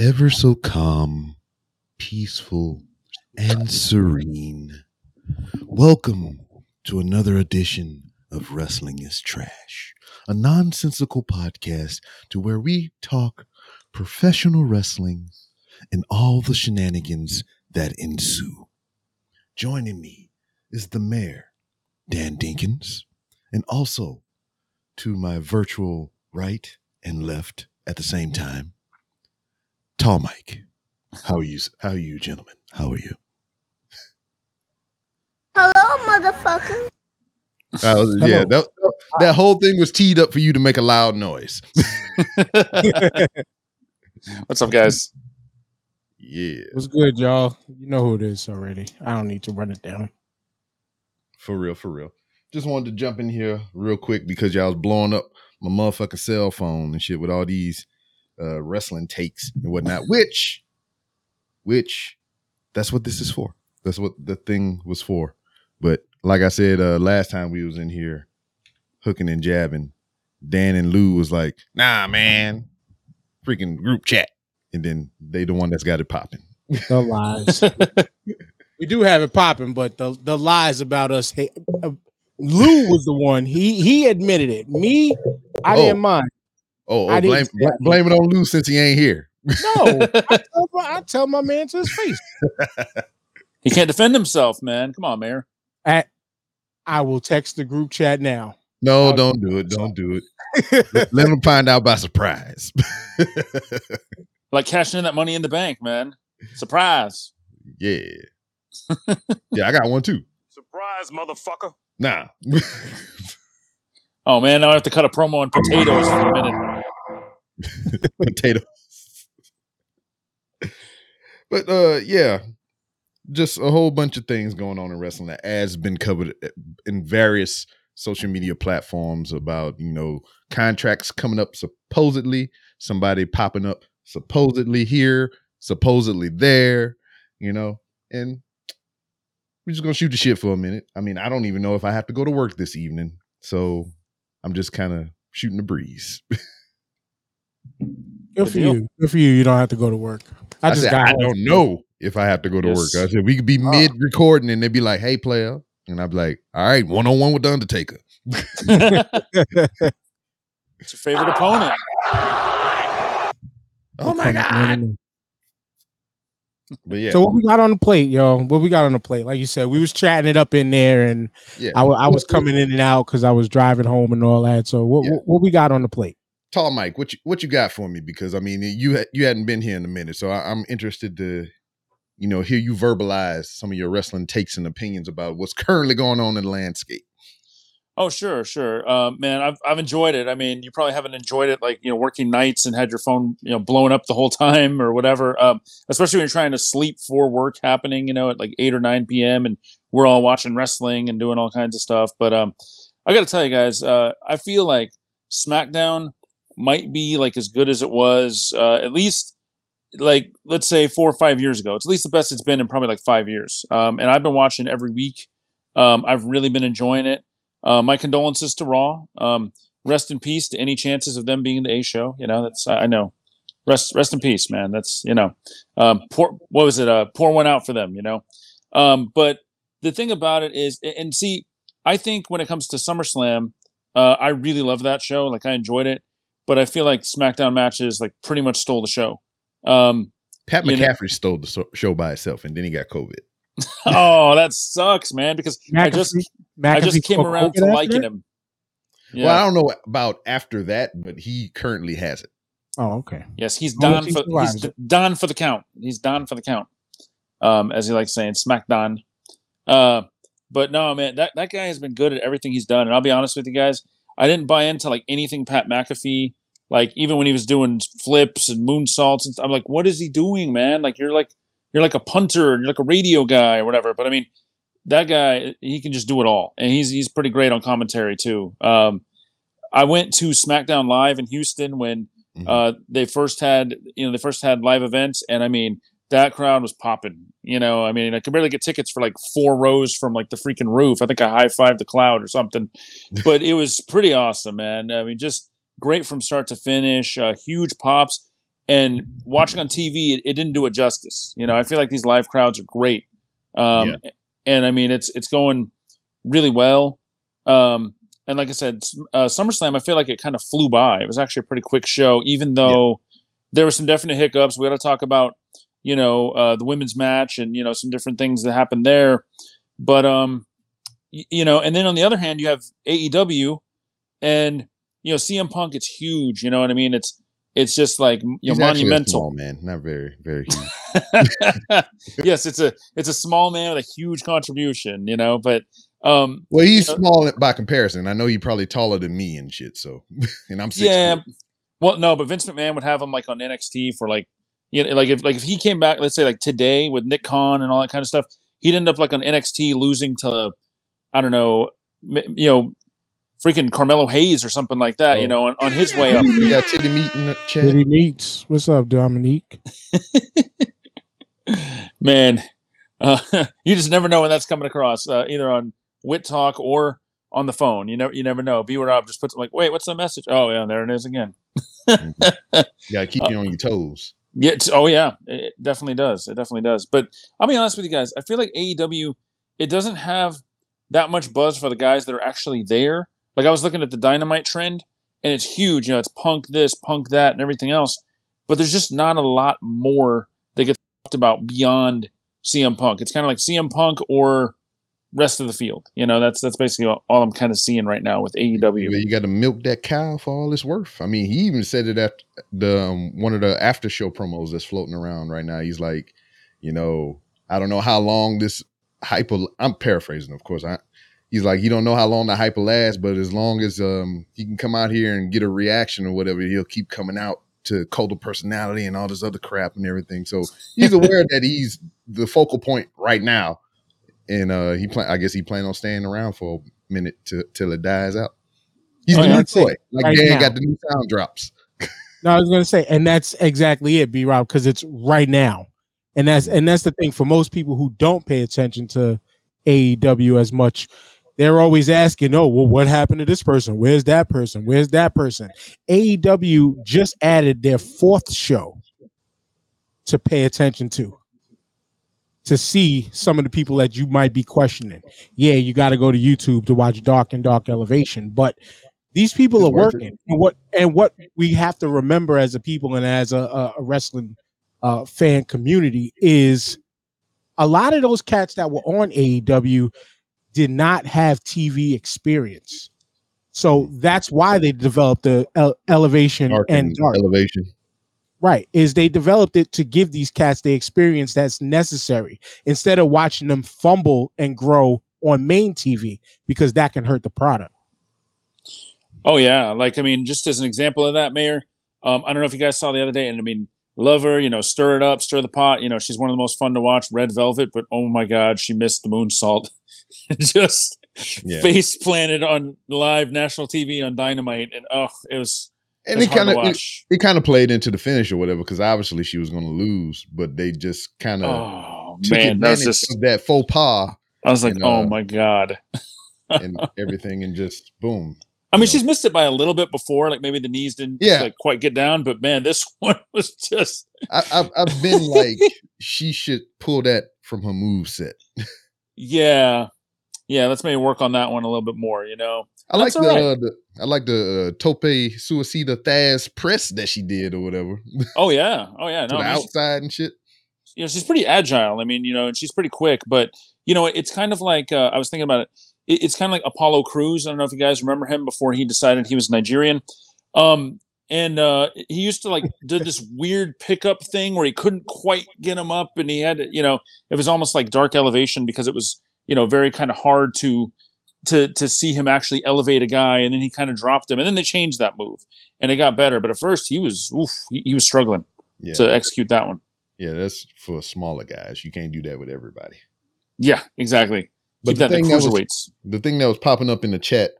ever so calm, peaceful, and serene. Welcome to another edition of Wrestling is Trash, a nonsensical podcast to where we talk professional wrestling and all the shenanigans that ensue. Joining me is the mayor, Dan Dinkins, and also to my virtual right and left at the same time, Tall Mike. How are you? How are you, gentlemen? How are you? Hello, motherfucker. Uh, yeah, that, that whole thing was teed up for you to make a loud noise. What's up, guys? Yeah, What's good, y'all? You know who it is already. I don't need to run it down. for real, for real. Just wanted to jump in here real quick because y'all was blowing up my motherfucking cell phone and shit with all these uh, wrestling takes and whatnot. Which, which, that's what this is for. That's what the thing was for. But like I said uh, last time we was in here, hooking and jabbing, Dan and Lou was like, "Nah, man, freaking group chat," and then they the one that's got it popping. The lies. we do have it popping, but the the lies about us. Hey, uh, Lou was the one. He he admitted it. Me, I Oh. didn't mind. Oh, oh, I oh blame, blame it on Lou since he ain't here. No, I tell, my, I tell my man to his face. He can't defend himself, man. Come on, Mayor. At, I will text the group chat now. No, I'll- don't do it. Don't do it. Let, let him find out by surprise. Like cashing in that money in the bank, man. Surprise. yeah. yeah, I got one too. Surprise, motherfucker. Nah. Oh man, now I have to cut a promo on potatoes for a minute. Potato. but uh yeah, just a whole bunch of things going on in wrestling that has been covered in various social media platforms about, you know, contracts coming up supposedly, somebody popping up supposedly here, supposedly there, you know, and we're just gonna shoot the shit for a minute. I mean, I don't even know if I have to go to work this evening, so I'm just kind of shooting the breeze. Good Good for deal. you. Good for you. You don't have to go to work. I, I, just said, got. I don't know if I have to go to work. I said we could be uh. Oh. mid recording and they'd be like, "Hey, player," and I'd be like, "All right, one on one with the Undertaker." it's your favorite opponent. Oh my god! But yeah, So what we got on the plate, yo? What we got on the plate? Like you said, we was chatting it up in there, and yeah. I, I was coming in and out because I was driving home and all that. So what, Yeah. what what we got on the plate? Tall Mike, what you what you got for me? Because I mean, you you hadn't been here in a minute, so I, I'm interested to, you know, hear you verbalize some of your wrestling takes and opinions about what's currently going on in the landscape. Oh, sure, sure. Um, man, I've I've enjoyed it. I mean, you probably haven't enjoyed it like, you know, working nights and had your phone, you know, blowing up the whole time or whatever. Um, especially when you're trying to sleep for work happening, you know, at like eight or nine PM and we're all watching wrestling and doing all kinds of stuff. But um I gotta tell you guys, uh, I feel like SmackDown might be like as good as it was, uh, at least like let's say four or five years ago. It's at least the best it's been in probably like five years. Um, and I've been watching every week. Um, I've really been enjoying it. Uh, my condolences to Raw. Um, rest in peace to any chances of them being in the A show. You know, that's I know. Rest rest in peace, man. That's you know, um, pour what was it? Uh, pour one out for them. You know, um, but the thing about it is, and see, I think when it comes to SummerSlam, uh, I really love that show. Like I enjoyed it, but I feel like SmackDown matches like pretty much stole the show. Um, Pat You know- McAfee stole the so- show by itself, and then he got COVID. oh, that sucks, man. Because I just McAfee, I just came around to COVID after liking that? him. Well, I don't know about after that, but he currently has it. Oh, okay. Yes, he's done if for he's d- done for the count. He's done for the count. Um, as he likes saying, smack Don. Uh, but no, man, that, that guy has been good at everything he's done. And I'll be honest with you guys, I didn't buy into like anything Pat McAfee. Like even when he was doing flips and moonsaults, and st- I'm like, what is he doing, man? Like you're like you're like a punter, and you're like a radio guy or whatever. But I mean, that guy he can just do it all, and he's he's pretty great on commentary too. Um, I went to SmackDown Live in Houston when Mhm. uh, they first had you know they first had live events, and I mean that crowd was popping. You know, I mean I could barely get tickets for like four rows from like the freaking roof. I think I high fived the cloud or something, but it was pretty awesome, man. I mean, just great from start to finish. Uh, huge pops. and watching on TV, it, it didn't do it justice. You know, I feel like these live crowds are great, um, and I mean, it's it's going really well. Um, and like I said, uh, SummerSlam, I feel like it kind of flew by. It was actually a pretty quick show, even though there were some definite hiccups. We got to talk about, you know, uh, the women's match and you know some different things that happened there. But um, y- you know, and then on the other hand, you have AEW, and you know CM Punk. It's huge. You know what I mean? It's it's just like you know He's actually a monumental. small man, not very, very huge. yes, it's a it's a small man with a huge contribution. You know, but um, Well, he's You know- small by comparison. I know he's probably taller than me and shit. So, and I'm six. yeah. foot. Well, no, but Vince McMahon would have him like on NXT for like, you know, like if like if he came back, let's say like today with Nick Khan and all that kind of stuff, he'd end up like on NXT losing to, I don't know, you know, freaking Carmelo Hayes or something like that. You Oh. know, on, on his way up. We got Titty Meat in the chat. Diddy meets. What's up, Dominique? Man, uh, you just never know when that's coming across, uh, either on Wit Talk or on the phone. You never you never know. B Rob just puts like, wait, what's the message? Oh yeah, there it is again. You got to keep you on your toes. Yeah. it's- Oh, yeah. It definitely does. It definitely does. But I'll be honest with you guys. I feel like AEW, it doesn't have that much buzz for the guys that are actually there. Like I was looking at the Dynamite trend, and it's huge. You know, it's Punk this, Punk that, and everything else. But there's just not a lot more that gets talked about beyond CM Punk. It's kind of like CM Punk or rest of the field. You know, that's that's basically all, I'm kind of seeing right now with AEW. you got to milk that cow for all it's worth. I mean, he even said it at the um, one of the after show promos that's floating around right now. He's like, you know, I don't know how long this hype. will- I'm paraphrasing, of course. I, he's like, you don't know how long the hype will last, but as long as um he can come out here and get a reaction or whatever, he'll keep coming out to cult of personality and all this other crap and everything. So he's aware that he's the focal point right now, and uh he plan. I guess he plan on staying around for a minute to, till it dies out. He's Oh, the new toy. Like Right Dan now. got the new sound drops. No, I was gonna say, and that's exactly it, B Rob, because it's right now. And that's and that's the thing for most people who don't pay attention to AEW as much. They're always asking, oh, well, what happened to this person? Where's that person? Where's that person? AEW just added their fourth show to pay attention to. To see some of the people that you might be questioning. Yeah, you got to go to YouTube to watch Dark and Dark Elevation, but these people are working. And what and what we have to remember as a people and as a, a, a wrestling uh, fan community is a lot of those cats that were on AEW did not have TV experience. So that's why they developed the ele- elevation Dark and and dark. elevation. Right. Is they developed it to give these cats the experience that's necessary instead of watching them fumble and grow on main TV because that can hurt the product. Oh yeah, like I mean, just as an example of that, Mayor. Um, I don't know if you guys saw the other day, and I mean, love her. You know, stir it up, stir the pot. You know, she's one of the most fun to watch. Red Velvet, but oh my God, she missed the moonsault. just Yeah. face planted on live national TV on Dynamite, and oh, it was. And it kind of it, it kind of played into the finish or whatever because obviously she was going to lose, but they just kind of oh man, that's just. that faux pas I was like, and, oh uh, my God. and everything, and just boom. I mean, know. she's missed it by a little bit before, like maybe the knees didn't Yeah. like, quite get down, but man, this one was just. I, I've I've been like she should pull that from her move set. Yeah, yeah. Let's maybe work on that one a little bit more. You know. I like the, right. uh, the I like the uh, Tope Suicida Thesz press that she did or whatever Oh yeah. Oh yeah. the No, I mean, outside and shit. you know, she's pretty agile. I mean, you know, and she's pretty quick. But you know, it's kind of like uh, I was thinking about it. it. It's kind of like Apollo Crews. I don't know if you guys remember him before he decided he was Nigerian. Um, and uh, he used to like did this weird pickup thing where he couldn't quite get him up, and he had to, you know, it was almost like dark elevation because it was you know very kind of hard to to to see him actually elevate a guy, and then he kind of dropped him, and then they changed that move, and it got better. But at first, he was oof, he, he was struggling Yeah, to execute that one. yeah, that's for smaller guys. You can't do that with everybody. Yeah, exactly. But Keep the that thing that was the thing that was popping up in the chat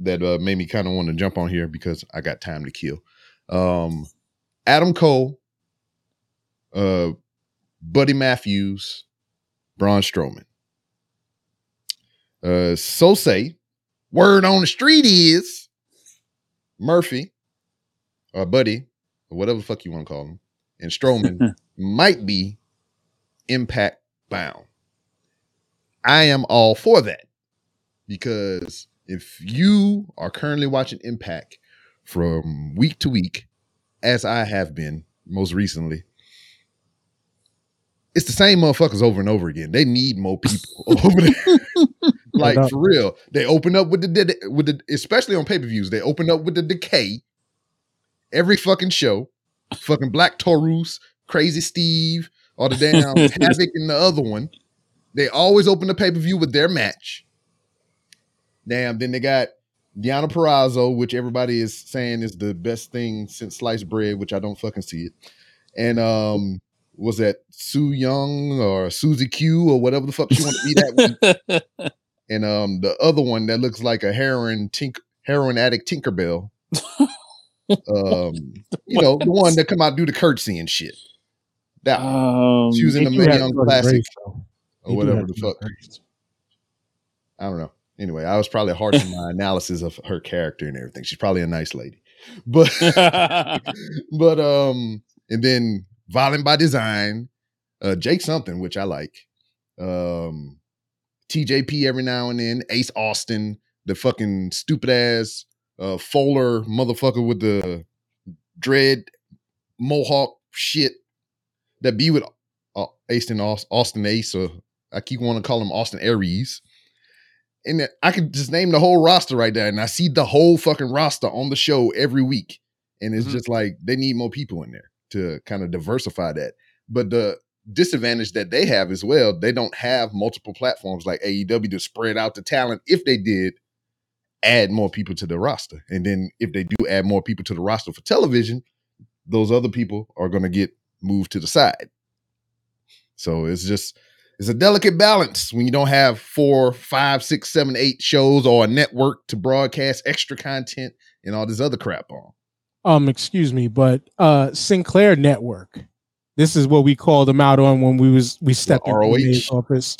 that uh, made me kind of want to jump on here because I got time to kill. Um, Adam Cole, uh, Buddy Matthews, Braun Strowman. Uh, so say, word on the street is Murphy, or Buddy, or whatever the fuck you want to call him, and Strowman might be impact bound. I am all for that because if you are currently watching Impact from week to week, as I have been most recently, it's the same motherfuckers over and over again. They need more people over there. like for real. They open up with the with the especially on pay-per-views, they open up with the decay every fucking show. Fucking Black Taurus, Crazy Steve, all the damn Havok in the other one. They always open the pay-per-view with their match. Damn, then they got Deonna Purrazzo, which everybody is saying is the best thing since sliced bread, which I don't fucking see it. And um was that Su Yung or Susie Q or whatever the fuck she want to be that week. And um the other one that looks like a heroin tink heroin addict Tinkerbell. um, you know, the one that come out do the curtsy and shit. That one. um, She was in the Young Classic Grace, though. They or whatever the fuck. I don't know. Anyway, I was probably harsh in my analysis of her character and everything. She's probably a nice lady. But but um and then violent by design, uh Jake something, which I like. Um TJP every now and then, Ace Austin, the fucking stupid ass uh Fowler motherfucker with the dread mohawk shit that be with uh, Ace and Austin Ace, or I keep wanting to call him Austin Aries. And I could just name the whole roster right there, and I see the whole fucking roster on the show every week. And it's Mhm. just like they need more people in there to kind of diversify that. But the disadvantage that they have as well, they don't have multiple platforms like AEW to spread out the talent. If they did, add more people to the roster. And then if they do add more people to the roster for television, those other people are going to get moved to the side. So it's just it's a delicate balance when you don't have four, five, six, seven, eight shows or a network to broadcast extra content and all this other crap on. Um excuse me but uh sinclair network. This is what we called them out on when we was we stepped into ROH. the office.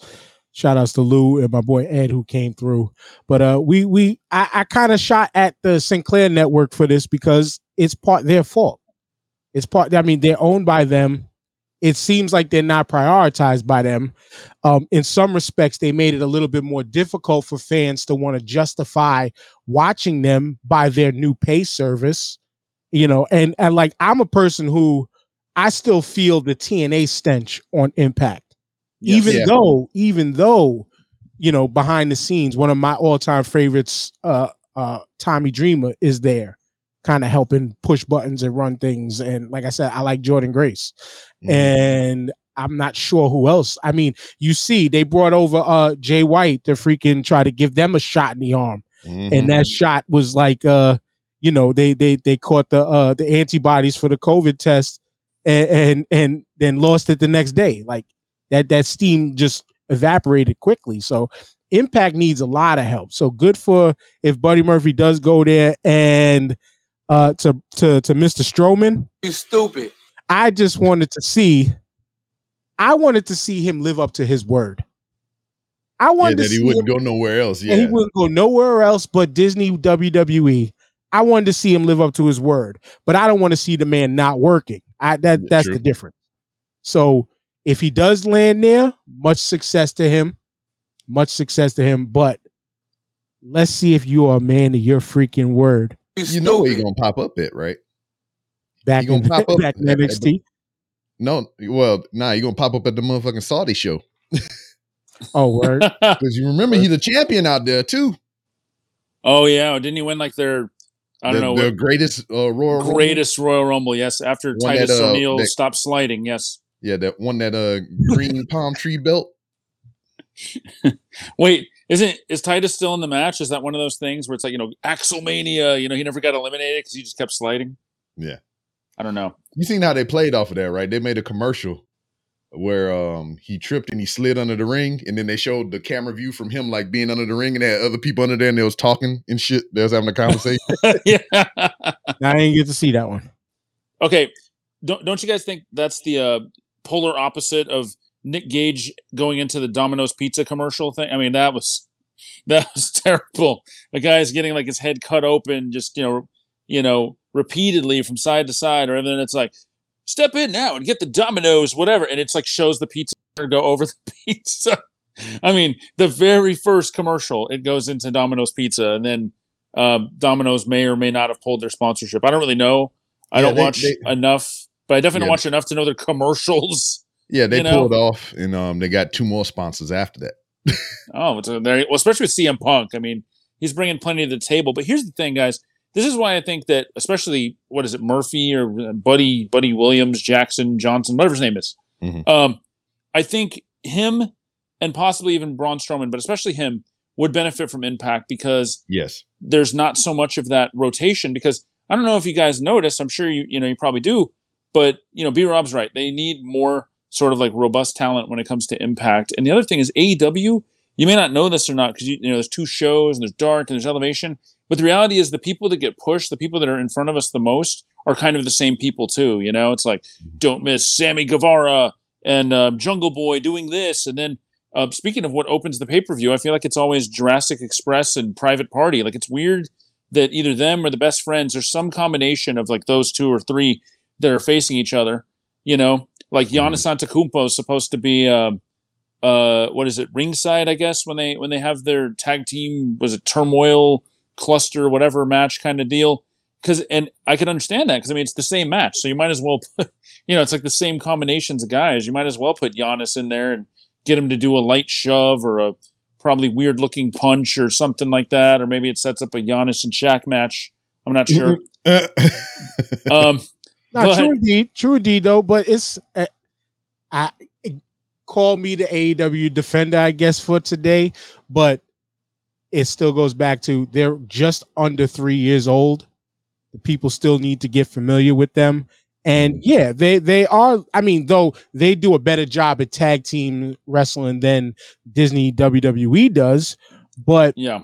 Shout outs to lou and my boy ed who came through. But uh we we i, I kind of shot at the sinclair network for this because it's part their fault. It's part i mean they're owned by them. It seems like they're not prioritized by them. Um in some respects they made it a little bit more difficult for fans to want to justify watching them by their new pay service you know and and like i'm a person who i still feel the tna stench on impact Yes. even Yeah. though even though you know behind the scenes one of my all-time favorites uh uh tommy dreamer is there kind of helping push buttons and run things and like i said i like jordynne grace Mm-hmm. and i'm not sure who else i mean you see they brought over uh jay white to freaking try to give them a shot in the arm Mhm. and that shot was like uh you know they they they caught the uh the antibodies for the covid test and and, and then lost it the next day like that that steam just evaporated quickly so impact needs a lot of help so good for if buddy murphy does go there and uh to to to mr strowman You stupid. i just wanted to see i wanted to see him live up to his word i yeah, wanted to that he wouldn't him- go nowhere else. yeah he wouldn't go nowhere else but Disney WWE. I wanted to see him live up to his word, but I don't want to see the man not working. I that Yeah, that's true. the difference. So if he does land there, much success to him. Much success to him. But let's see if you are a man of your freaking word. You, You know where stupid. he gonna pop up at, right? Back He gonna in, pop up back in at- at NXT. No, well, nah, you gonna pop up at the motherfucking Saudi show. Oh, word. Because you remember he's a champion out there too. oh yeah, didn't he win like their I don't the, know the what greatest uh, Royal Rumble. greatest Royal Rumble? Yes, after One Titus uh, O'Neil stopped sliding. Yes. Yeah, that one that uh green palm tree belt. Wait, isn't is Titus still in the match? Is that one of those things where it's like you know Axelmania? You know he never got eliminated because he just kept sliding. Yeah. I don't know. You seen how they played off of that, right? They made a commercial where um he tripped and he slid under the ring, and then they showed the camera view from him like being under the ring, and they had other people under there, and they was talking and shit. They was having a conversation. yeah. I didn't get to see that one. Okay. Don't don't you guys think that's the uh, polar opposite of Nick Gage going into the Domino's Pizza commercial thing? I mean, that was that was terrible. The guy's getting like his head cut open, just you know, you know, repeatedly from side to side, or then it's like step in now and get the Domino's, whatever, and it's like shows the pizza go over the pizza. I mean, the very first commercial, it goes into Domino's Pizza, and then um, Domino's may or may not have pulled their sponsorship. I don't really know. I Yeah, don't they- watch they- enough, but I definitely Yeah. don't watch enough to know their commercials. Yeah, they You know? pulled off, and um, they got two more sponsors after that. Oh, it's a very well, especially with CM Punk. I mean, he's bringing plenty to the table. But here's the thing, guys. This is why I think that, especially what is it, Murphy or uh, Buddy Buddy Williams, Jackson Johnson, whatever his name is. Mhm. Um, I think him and possibly even Braun Strowman, but especially him, would benefit from Impact because Yes. there's not so much of that rotation. Because I don't know if you guys notice. I'm sure you you know you probably do, but you know, B Rob's right. They need more sort of like robust talent when it comes to Impact. And the other thing is AEW you may not know this or not because you, you know there's two shows and there's dark and there's elevation but the reality is the people that get pushed the people that are in front of us the most are kind of the same people too you know? It's like don't miss sammy guevara and um, jungle boy doing this. And then uh, speaking of what opens the pay-per-view i feel like it's always jurassic express and private party. Like it's weird that either them or the best friends or some combination of like those two or three that are facing each other you know? Like Giannis Antetokounmpo is supposed to be um, uh what is it ringside i guess when they when they have their tag team was it turmoil cluster whatever match kind of deal because and i can understand that because i mean it's the same match so you might as well put you know it's like the same combinations of guys you might as well put Giannis in there and get him to do a light shove or a probably weird looking punch or something like that or maybe it sets up a Giannis and Shaq match i'm not sure um Not Go true indeed, true indeed though. But it's uh, I call me the AEW defender, I guess, for today. But it still goes back to they're just under three years old. The people still need to get familiar with them. And yeah, they they are. I mean, though they do a better job at tag team wrestling than Disney WWE does, but yeah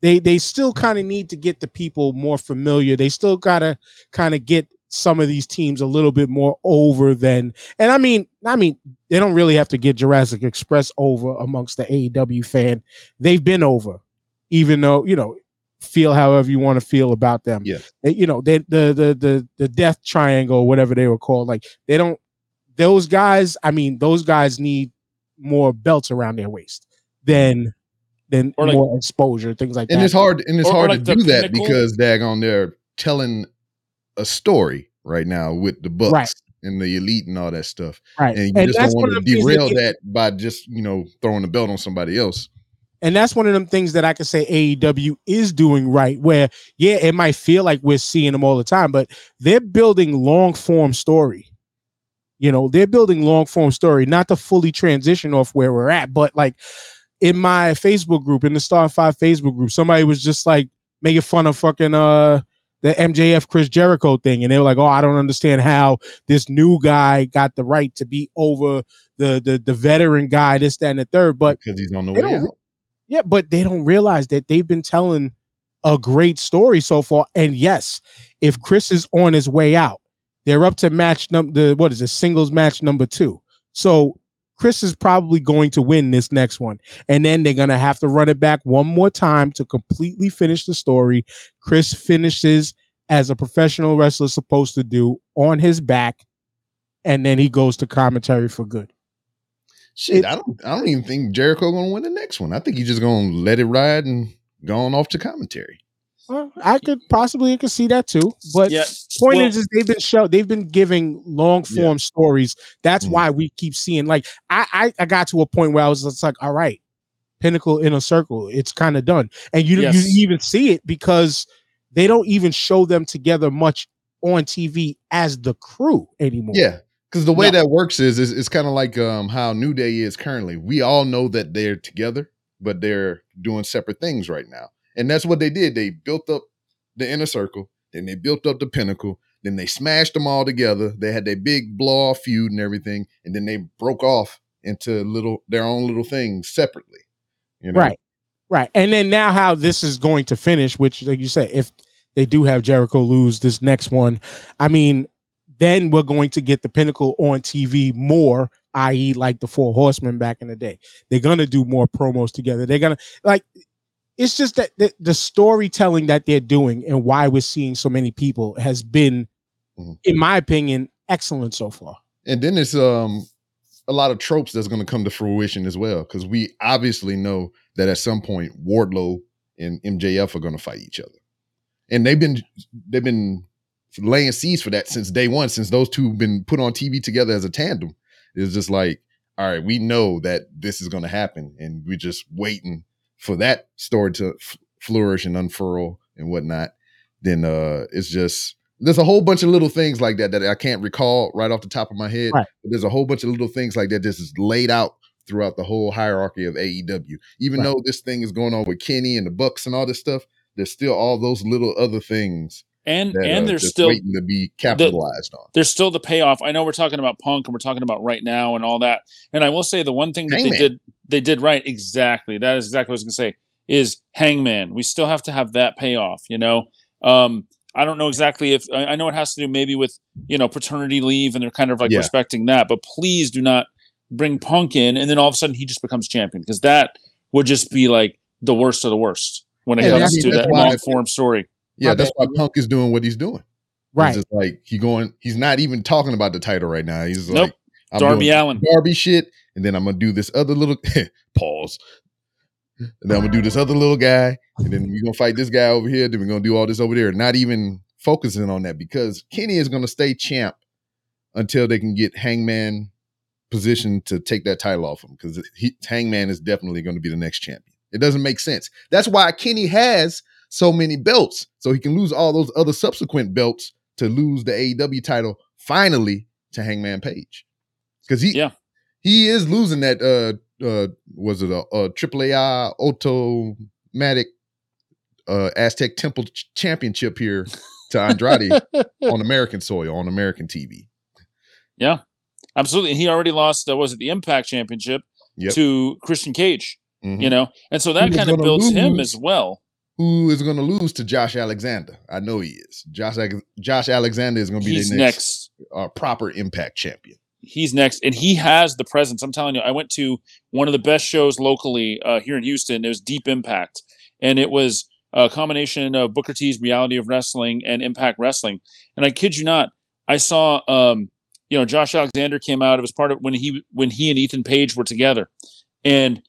they they still kind of need to get the people more familiar. They still gotta kind of get some of these teams a little bit more over than and I mean I mean they don't really have to get Jurassic Express over amongst the AEW fan. They've been over, even though you know feel however you want to feel about them. Yeah. You know they the the the the Death Triangle, whatever they were called, like they don't those guys. I mean those guys need more belts around their waist than than like- more exposure, things like and that. And it's hard and it's Or- or hard like to do that because daggone they're telling a story right now with the Bucks Right. and the elite and all that stuff right. and you just don't want to the things that derail that by just you know throwing the belt on somebody else And that's one of them things that I can say AEW is doing right. Where yeah, it might feel like we're seeing them all the time, but they're building long form story. You know, they're building long form story, not to fully transition off where we're at, but like in my Facebook group, in the Star Five Facebook group, somebody was just like making fun of fucking uh the MJF Chris Jericho thing, and they were like, "Oh, I don't understand how this new guy got the right to be over the the the veteran guy, this, that, and the third. But because he's on the way out. Yeah, but they don't realize that they've been telling a great story so far. And yes, if Chris is on his way out, they're up to match number what is it, singles match number two. So Chris is probably going to win this next one. And then they're gonna have to run it back one more time to completely finish the story. Chris finishes as a professional wrestler supposed to do on his back, and then he goes to commentary for good. Shit, It- I don't. I don't even think Jericho gonna win the next one. I think he's just gonna let it ride and go on off to commentary. Well, I could possibly I could see that too. But yeah point well- is, is they've been show they've been giving long form stories. That's Mhm. why we keep seeing like I, I I got to a point where I was just like, all right, Pinnacle Inner Circle, it's kind of done, and you Yes. you even see it because they don't even show them together much on TV as the crew anymore. Yeah, because the way No. that works is, is it's kind of like um how New Day is currently. We all know that they're together, but they're doing separate things right now, and that's what they did. They built up the inner circle, then they built up the pinnacle, then they smashed them all together. They had their big blow off feud and everything, and then they broke off into little their own little things separately. You know? Right. Right. And then now how this is going to finish, which like you said, if they do have Jericho lose this next one, I mean, then we're going to get the pinnacle on TV more, i.e., like the four horsemen back in the day. They're gonna do more promos together. They're gonna like it's just that the, the storytelling that they're doing and why we're seeing so many people has been, Mhm. in my opinion, excellent so far. And then it's um a lot of tropes that's going to come to fruition as well because we obviously know that at some point Wardlow and MJF are going to fight each other, and they've been they've been laying seeds for that since day one. Since those two have been put on TV together as a tandem, it's just like, all right, we know that this is going to happen, and we're just waiting for that story to f- flourish and unfurl and whatnot. Then uh it's just there's a whole bunch of little things like that that I can't recall right off the top of my head. Right. But there's a whole bunch of little things like that just is laid out throughout the whole hierarchy of AEW. Even Right. though this thing is going on with Kenny and the Bucks and all this stuff, there's still all those little other things and that and there's just still waiting to be capitalized on. there's still the payoff. I know we're talking about Punk and we're talking about right now and all that. And I will say the one thing that Hangman. they did they did right exactly. That is exactly what I was going to say is Hangman. We still have to have that payoff, you know. Um I don't know exactly if I I know it has to do maybe with, you know, paternity leave and they're kind of like Yeah. respecting that, but please do not bring Punk in and then all of a sudden he just becomes champion because that would just be like the worst of the worst when it Yeah, I comes mean, to that long form story. Yeah, My that's bad. why Punk is doing what he's doing. Right. It's just like he going, he's not even talking about the title right now. He's Nope. like I'm Darby Allin. Darby shit, and then I'm gonna do this other little pause. And then I'm gonna do this other little guy, and then we're gonna fight this guy over here, then we're gonna do all this over there. Not even focusing on that because Kenny is gonna stay champ until they can get Hangman positioned to take that title off him because Hangman is definitely going to be the next champion. It doesn't make sense. That's why Kenny has so many belts, so he can lose all those other subsequent belts to lose the AEW title finally to Hangman Page. Because he Yeah. he is losing that uh uh was it a, a AAA automatic uh Aztec Temple ch- championship here to Andrade on American soil on American TV. Yeah. Absolutely. And he already lost, uh, was it the Impact Championship Yep. to Christian Cage, Mhm. you know? And so that kind of builds him as well. Who is going to lose to Josh Alexander? I know he is. Josh Josh Alexander is going to be He's the next. next, Uh, proper Impact champion. He's next. And he has the presence. I'm telling you, I went to one of the best shows locally uh, here in Houston. It was Deep Impact. And it was a combination of Booker T's Reality of Wrestling and Impact Wrestling. And I kid you not, I saw um, you know, Josh Alexander came out. It was part of when he when he and Ethan Page were together. And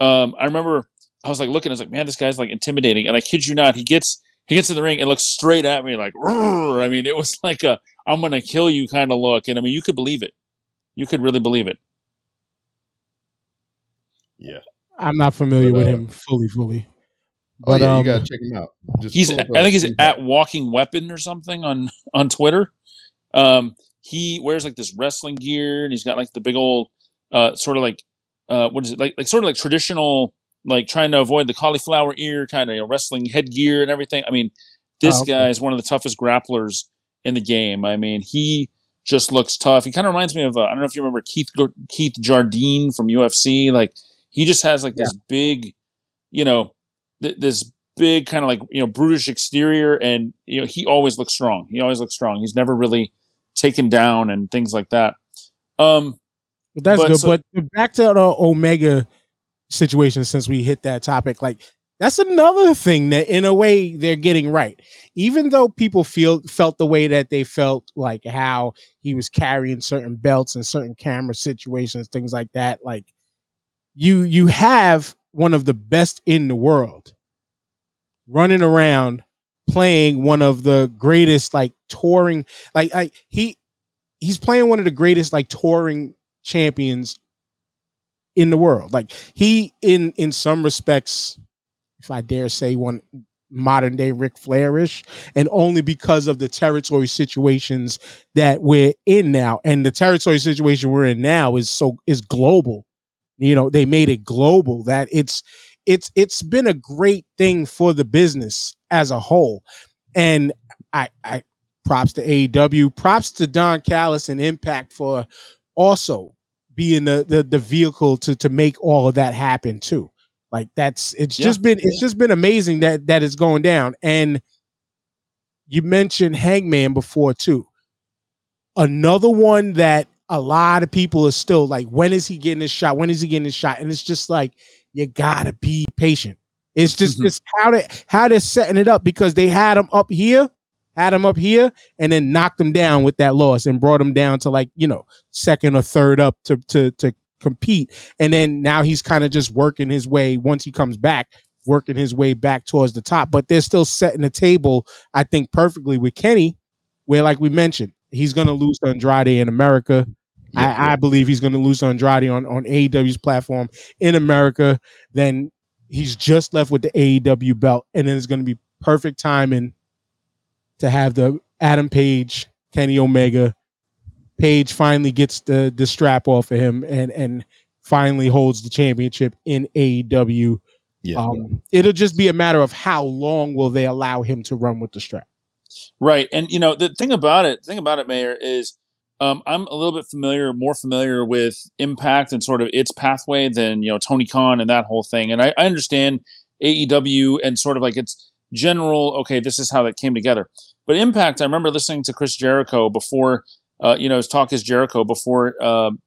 um, I remember I was like looking, I was like, man, this guy's like intimidating. And I kid you not, he gets he gets in the ring and looks straight at me like, "Rrr." I mean, it was like a I'm gonna kill you kind of look. And I mean, you could believe it. You could really believe it. Yeah. I'm not familiar But, with uh, him fully, fully. Oh But yeah, um, you gotta check him out. Just He's I think he's Impact. at Walking Weapon or something on on Twitter. Um, he wears like this wrestling gear and he's got like the big old uh sort of like uh what is it like like sort of like traditional like trying to avoid the cauliflower ear kind of you know, wrestling headgear and everything. I mean, this Oh, okay. guy is one of the toughest grapplers in the game. I mean, he just looks tough. He kind of reminds me of uh, I don't know if you remember Keith Keith Jardine from UFC. Like he just has like this big, you know, th- this big kind of like you know brutish exterior, and you know he always looks strong. He always looks strong. He's never really taken down and things like that. Um, that's But good. so- but back to the Omega situation, since we hit that topic, like that's another thing that, in a way, they're getting right. Even though people feel felt the way that they felt, like how he was carrying certain belts and certain camera situations, things like that. Like you, you have one of the best in the world running around playing one of the greatest like touring like like he he's playing one of the greatest like touring champions in the world. Like he in in some respects, if I dare say one modern day Ric Flairish, and only because of the territory situations that we're in now. And the territory situation we're in now is so is global. You know, they made it global that it's it's it's been a great thing for the business as a whole. And I I props to AEW, props to Don Callis and Impact for also being the, the the vehicle to to make all of that happen too. Like that's it's Yeah. just been it's just been amazing that that is going down. And you mentioned Hangman before too. Another one that a lot of people are still like, when is he getting his shot? When is he getting his shot? And it's just like you gotta be patient. It's just mm-hmm. it's how they how they're setting it up because they had him up here, had him up here, and then knocked him down with that loss and brought him down to like you know second or third up to to to compete. And then now he's kind of just working his way once he comes back, working his way back towards the top. But they're still setting the table, I think, perfectly with Kenny, where like we mentioned, he's gonna lose to Andrade in America. I, I believe he's going to lose to Andrade on, on AEW's platform in America. Then he's just left with the AEW belt, and then it's going to be perfect timing to have the Adam Page, Kenny Omega. Page finally gets the the strap off of him and and finally holds the championship in AEW. Yeah. Um, it'll just be a matter of how long will they allow him to run with the strap. Right. And you know, the thing about it, thing about it, Mayor, is um, I'm a little bit familiar, more familiar with Impact and sort of its pathway than you know Tony Khan and that whole thing. And I, I understand AEW and sort of like its general. Okay, this is how that came together. But Impact, I remember listening to Chris Jericho before, uh, you know, his talk is Jericho before, um,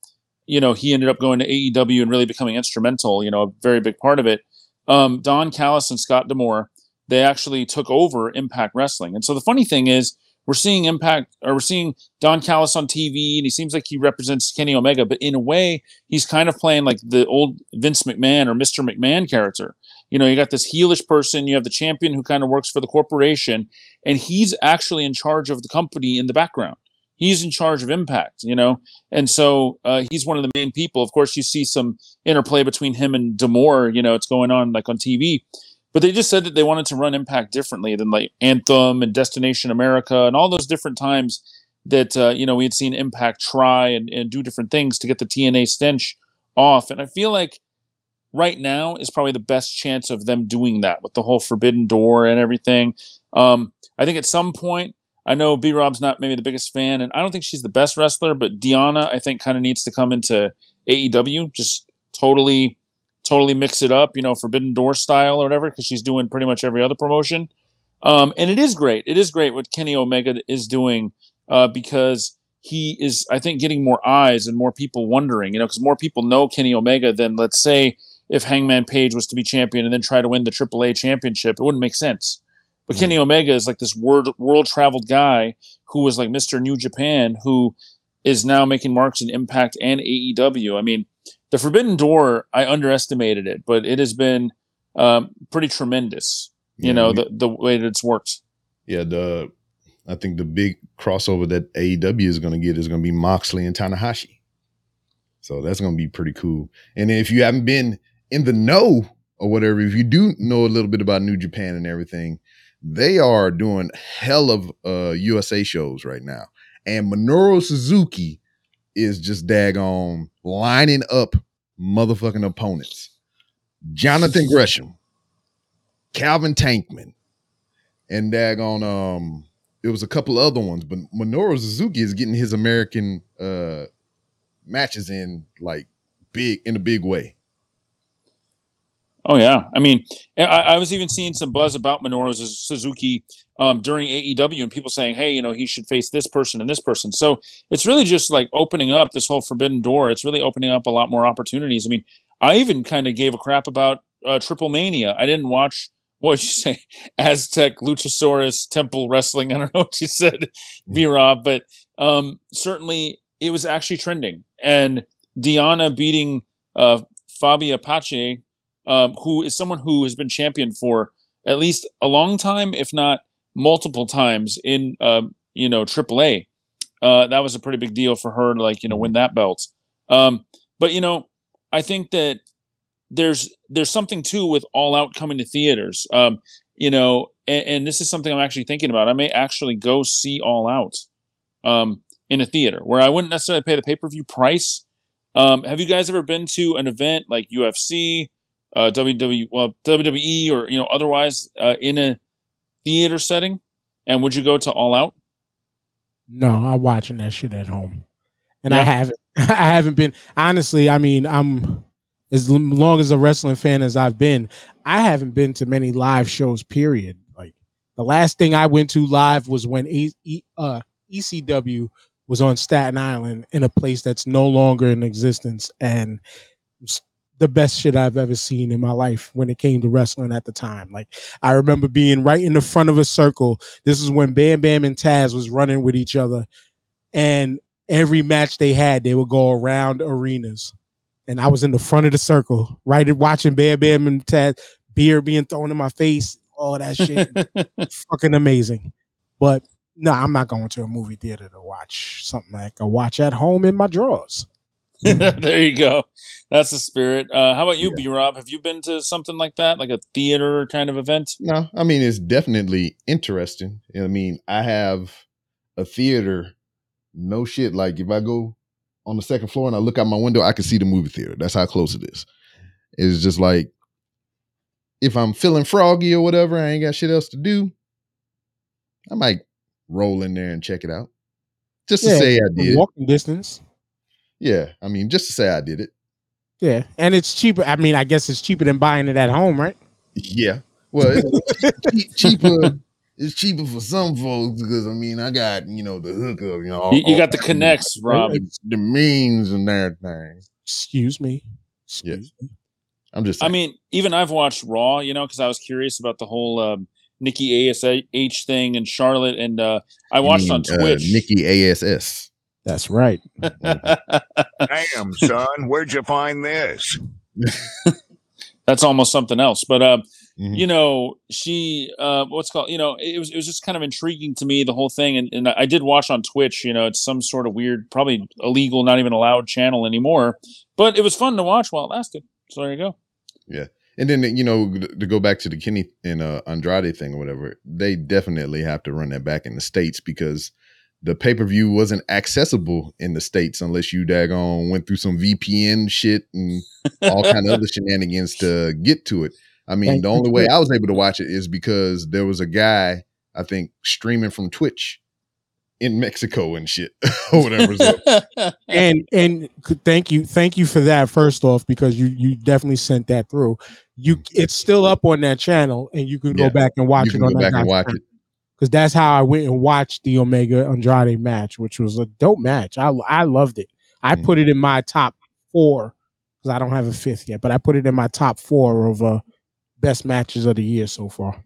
you know, he ended up going to AEW and really becoming instrumental. You know, a very big part of it. Um, Don Callis and Scott D'Amore, they actually took over Impact Wrestling. And so the funny thing is, we're seeing Impact, or we're seeing Don Callis on TV, and he seems like he represents Kenny Omega, but in a way, he's kind of playing like the old Vince McMahon or Mr. McMahon character. You know, you got this heelish person, you have the champion who kind of works for the corporation, and he's actually in charge of the company in the background. He's in charge of Impact, you know, and so uh, he's one of the main people. Of course, you see some interplay between him and D'Amore. You know, it's going on like on TV, but they just said that they wanted to run Impact differently than like Anthem and Destination America and all those different times that uh, you know we had seen Impact try and, and do different things to get the TNA stench off. And I feel like right now is probably the best chance of them doing that with the whole Forbidden Door and everything. Um, I think at some point, I know B Rob's not maybe the biggest fan, and I don't think she's the best wrestler, but Diana, I think, kind of needs to come into AEW, just totally, totally mix it up, you know, Forbidden Door style or whatever, because she's doing pretty much every other promotion. Um, and it is great. It is great what Kenny Omega is doing uh, because he is, I think, getting more eyes and more people wondering, you know, because more people know Kenny Omega than, let's say, if Hangman Page was to be champion and then try to win the AAA championship, it wouldn't make sense. But Kenny Omega is like this world world traveled guy who was like Mr. New Japan, who is now making marks in Impact and AEW. I mean, the Forbidden Door, I underestimated it, but it has been um, pretty tremendous. You Yeah, know we- the the way that it's worked. Yeah, the I think the big crossover that AEW is going to get is going to be Moxley and Tanahashi. So that's going to be pretty cool. And if you haven't been in the know or whatever, if you do know a little bit about New Japan and everything, they are doing hell of uh, USA shows right now. And Minoru Suzuki is just daggone lining up motherfucking opponents. Jonathan Gresham, Calvin Tankman, and daggone um it was a couple other ones, but Minoru Suzuki is getting his American uh matches in like big in a big way. Oh yeah, I mean, I, I was even seeing some buzz about Minoru Suzuki um, during AEW, and people saying, "Hey, you know, he should face this person and this person." So it's really just like opening up this whole forbidden door. It's really opening up a lot more opportunities. I mean, I even kind of gave a crap about uh, Triple Mania. I didn't watch what did you say, Aztec, Luchasaurus, Temple Wrestling. I don't know what you said, B Rob, but um, certainly it was actually trending. And Diana beating uh, Fabi Apache um, who is someone who has been champion for at least a long time, if not multiple times in um, you know AAA. Uh, that was a pretty big deal for her to like you know win that belt. Um, but you know, I think that there's there's something too with All Out coming to theaters. Um, you know, and, and this is something I'm actually thinking about. I may actually go see All Out um, in a theater where I wouldn't necessarily pay the pay per view price. Um, have you guys ever been to an event like UFC? Uh, WWE, well, WWE, or you know, otherwise uh, in a theater setting? And would you go to All Out? No, I'm watching that shit at home, and I haven't. I haven't been honestly. I mean, I'm as long as a wrestling fan as I've been. I haven't been to many live shows. Period. Like the last thing I went to live was when e- E- uh, ECW was on Staten Island in a place that's no longer in existence, and the best shit I've ever seen in my life when it came to wrestling at the time. Like I remember being right in the front of a circle. This is when Bam Bam and Taz was running with each other, and every match they had, they would go around arenas, and I was in the front of the circle, right watching Bam Bam and Taz, beer being thrown in my face, all that shit, fucking amazing. But no, I'm not going to a movie theater to watch something like I watch at home in my drawers. there you go. That's the spirit. Uh, how about you, B Rob? Have you been to something like that, like a theater kind of event? No, I mean it's definitely interesting. I mean, I have a theater. No shit. Like if I go on the second floor and I look out my window, I can see the movie theater. That's how close it is. It's just like if I'm feeling froggy or whatever, I ain't got shit else to do. I might roll in there and check it out. Just to say I did. Walking distance. Yeah, I mean, just to say I did it. Yeah, and it's cheaper. I mean, I guess it's cheaper than buying it at home, right? Yeah. Well, it's cheaper. It's cheaper for some folks because I mean I got you know the hookup, you know. You, you got the connects, Rob. the means and everything. Excuse me. Yeah. Excuse me. I'm just. I mean, even I've watched Raw, you know, because I was curious about the whole um, Nikki ASH thing and Charlotte, and uh, I watched mean, on Twitch. Uh, Nikki Ass. That's right. Damn, son, where'd you find this? That's almost something else, but uh, Mhm. you know, she uh, what's called, you know, it was it was just kind of intriguing to me the whole thing, and, and I did watch on Twitch. You know, it's some sort of weird, probably illegal, not even allowed channel anymore, but it was fun to watch while it lasted. So there you go. Yeah. And then you know to go back to the Kenny and uh, Andrade thing or whatever, they definitely have to run that back in the states because the pay per view wasn't accessible in the states unless you daggone went through some VPN shit and all kind of other shenanigans to get to it. I mean, Thank the only way I was able to watch it is because there was a guy I think streaming from Twitch in Mexico and shit or whatever. So, and and thank you thank you for that first off because you you definitely sent that through you it's still up on that channel and you can Yeah. go back and watch you it go that back and watch it. Because that's how i went and watched the omega andrade match which was a dope match. I i loved it. I Mhm. put it in my top four because i don't have a fifth yet but i put it in my top four of uh best matches of the year so far.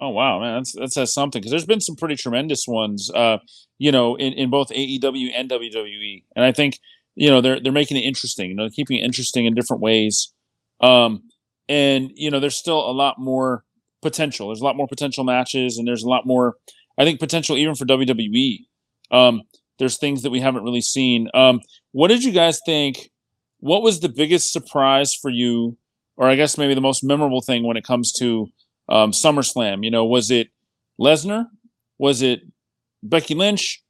Oh wow, man, that's that says something because there's been some pretty tremendous ones, uh, you know, in, in both AEW and WWE, and I think you know they're they're making it interesting, you know, keeping it interesting in different ways, um, and you know, there's still a lot more potential. There's a lot more potential matches, and there's a lot more, I think, potential even for WWE. Um, there's things that we haven't really seen. Um, what did you guys think? What was the biggest surprise for you, or I guess maybe the most memorable thing when it comes to um, SummerSlam? You know, was it Lesnar? Was it Becky Lynch?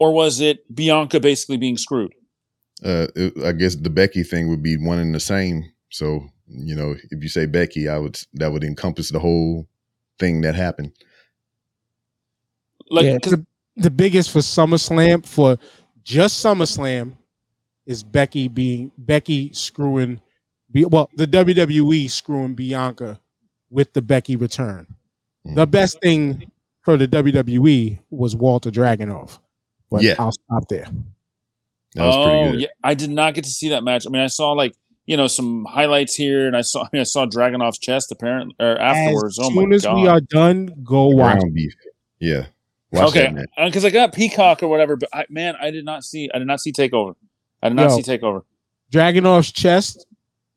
Or was it Bianca basically being screwed? uh, it- I guess the Becky thing would be one and the same. So you know, if you say Becky, I would that would encompass the whole thing that happened. Like, yeah, 'cause- the, the biggest for SummerSlam for just SummerSlam is Becky being Becky screwing, Be- well, the WWE screwing Bianca with the Becky return. The Mhm. best thing for the WWE was Walter Dragunov. But Yeah. I'll stop there. That was oh, pretty good. yeah, I did not get to see that match. I mean, I saw like you know some highlights here, and I saw I, mean, I saw Dragunov's chest apparently or afterwards. As oh soon my as god! we are done, go watch. Ground beef. Yeah. Watch okay, that match. Uh, because I got Peacock or whatever, but I, man, I did not see. I did not see Takeover. I did not Yo. see Takeover. Dragunov's chest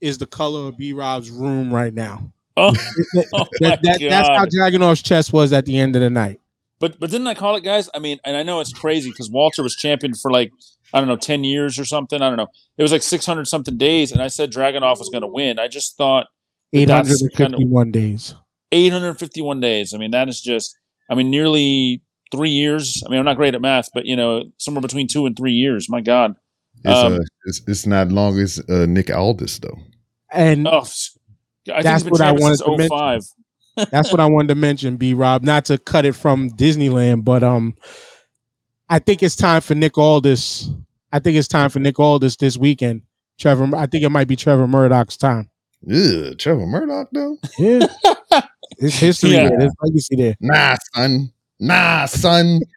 is the color of B Rob's room right now. Oh, oh my That, that, that's how God. Dragunov's chest was at the end of the night. But but didn't I call it, guys? I mean, and I know it's crazy because Walter was champion for like I don't know ten years or something. I don't know. It was like six hundred something days, and I said Dragunov was going to win. I just thought Eight That's hundred and fifty-one days. eight hundred fifty one days. I mean, that is just. I mean, nearly three years. I mean, I'm not great at math, but you know, somewhere between two and three years. My God. It's, Um, uh, it's, it's not long as uh, Nick Aldis though. And Oh, s- I think That's what I wanted since to mention. 05. that's what I wanted to mention, B Rob. Not to cut it from Disneyland, but um, I think it's time for Nick Aldis. I think it's time for Nick Aldis this weekend. Trevor, I think it might be Trevor Murdoch's time. Yeah, Trevor Murdoch though. Yeah, it's history Yeah. there. There's legacy there. Nah, son. Nah, son.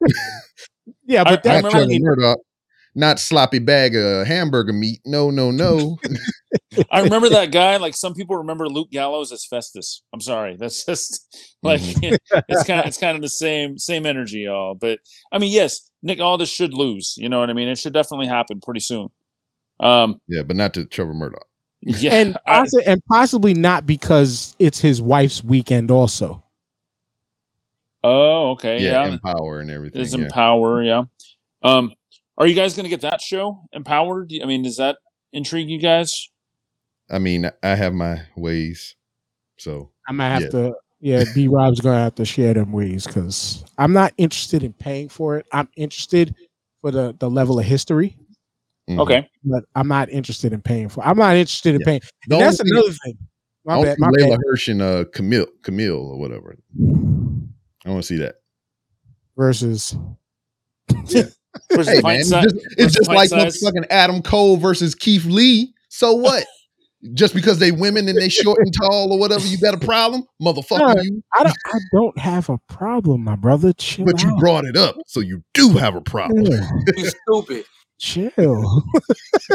Yeah, but I Not that's remember Trevor I mean, Murdoch. Not sloppy bag of hamburger meat. No, no, no. I remember that guy. Like some people remember Luke Gallows as Festus. I'm sorry, that's just like it's kind of it's kind of the same same energy, y'all. But I mean, yes, Nick Aldis should lose. You know what I mean? It should definitely happen pretty soon. Um, yeah, but not to Trevor Murdoch. yeah, and I- and possibly not because it's his wife's weekend also. oh, okay, Yeah, yeah, empower and everything. is yeah. Empower, yeah. Um, are you guys going to get that show Empowered? I mean, does that intrigue you guys? I mean, I have my ways. So I might have Yeah. to. Yeah, B Rob's gonna have to share them ways because I'm not interested in paying for it. I'm interested for the the level of history, mhm. Okay, but I'm not interested in paying for. I'm not interested in Yeah. paying. The And that's only thing- another thing. I My want bad. to My see Leyla bad. Hirsch and uh, Kamille, Kamille or whatever. I want to see that. Versus versus Hey pint man, it's just, it's just like size. fucking Adam Cole versus Keith Lee. So what? just because they women and they short and tall or whatever, you got a problem, motherfucker. No, you, I don't. I don't have a problem, my brother. Chill but you brought it up, so you do have a problem. Yeah, You stupid. chill.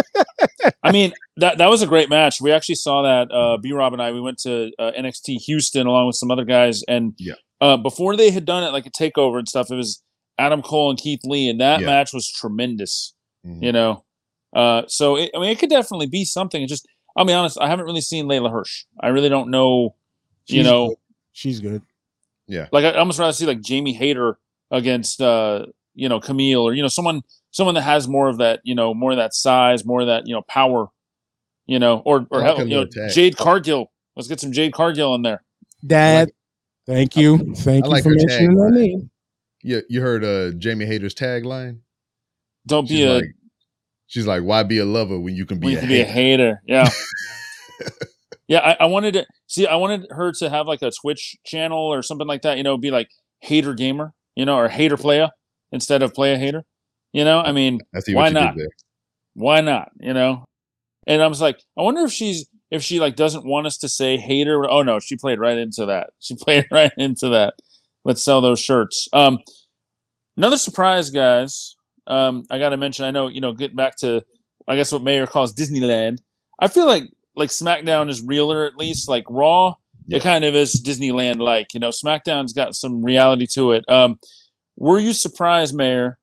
I mean, that that was a great match. We actually saw that. Uh, B Rob and I we went to uh, NXT Houston along with some other guys, and Yeah. uh, before they had done it like a takeover and stuff, it was Adam Cole and Keith Lee, and that Yeah. match was tremendous. Mhm. You know, uh, so it, I mean, it could definitely be something. It just, I'll be honest, I haven't really seen Leyla Hirsch. I really don't know. you know, good. she's good. Yeah, like I almost rather see like Jamie Hayter against uh, you know Kamille or you know someone someone that has more of that you know more of that size, more of that you know power, you know, or or hell, you know little tag. Jade Cargill. Let's get some Jade Cargill in there. Dad, thank you, thank I you like for mentioning that tagline. name. You, you heard uh, Jamie Hayter's tagline? Don't be a like, she's like, why be a lover when you can be, a, can be a hater? hater. Yeah. yeah, I, I wanted to see. I wanted her to have like a Twitch channel or something like that. You know, be like hater gamer, you know, or hater player instead of play a hater. You know, I mean, I Why not? why not? You know, and I was like, I wonder if she's if she like doesn't want us to say hater. Oh no, she played right into that. She played right into that. Let's sell those shirts. Um, another surprise, guys. Um, I got to mention. I know you know. Getting back to, I guess what Mayor calls Disneyland. I feel like like SmackDown is realer at least. Like Raw, Yeah. it kind of is Disneyland like. You know, SmackDown's got some reality to it. Um, were you surprised, Mayor,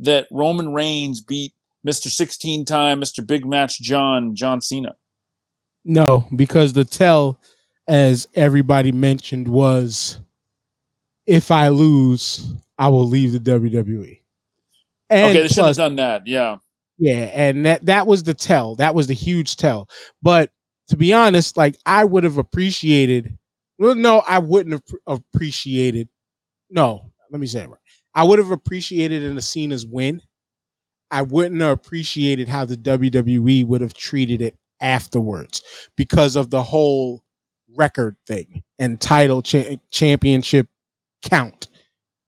that Roman Reigns beat Mr. 16 time, Mr. Big Match John, John Cena? No, because the tell, as everybody mentioned, was if I lose, I will leave the WWE. And okay, they should have done that. Yeah. yeah, and that that was the tell. That was the huge tell. But to be honest, like I would have appreciated. Well, no, I wouldn't have appreciated. No, let me say it right. I would have appreciated in a Cena's win. I wouldn't have appreciated how the WWE would have treated it afterwards because of the whole record thing and title cha- championship count.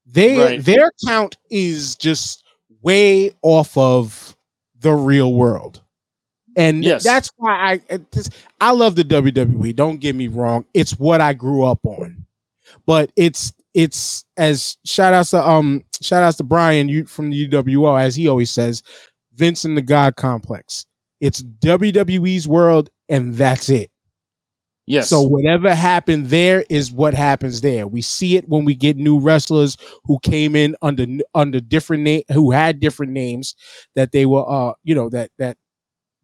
They Right. their count is just way off of the real world. And Yes. that's why I I love the WWE. Don't get me wrong. It's what I grew up on. But it's it's as shout outs to um shout outs to Brian you from the UWO as he always says, Vince and the God complex. It's WWE's world and that's it. Yes. So whatever happened there is what happens there. We see it when we get new wrestlers who came in under under different name who had different names that they were uh you know that that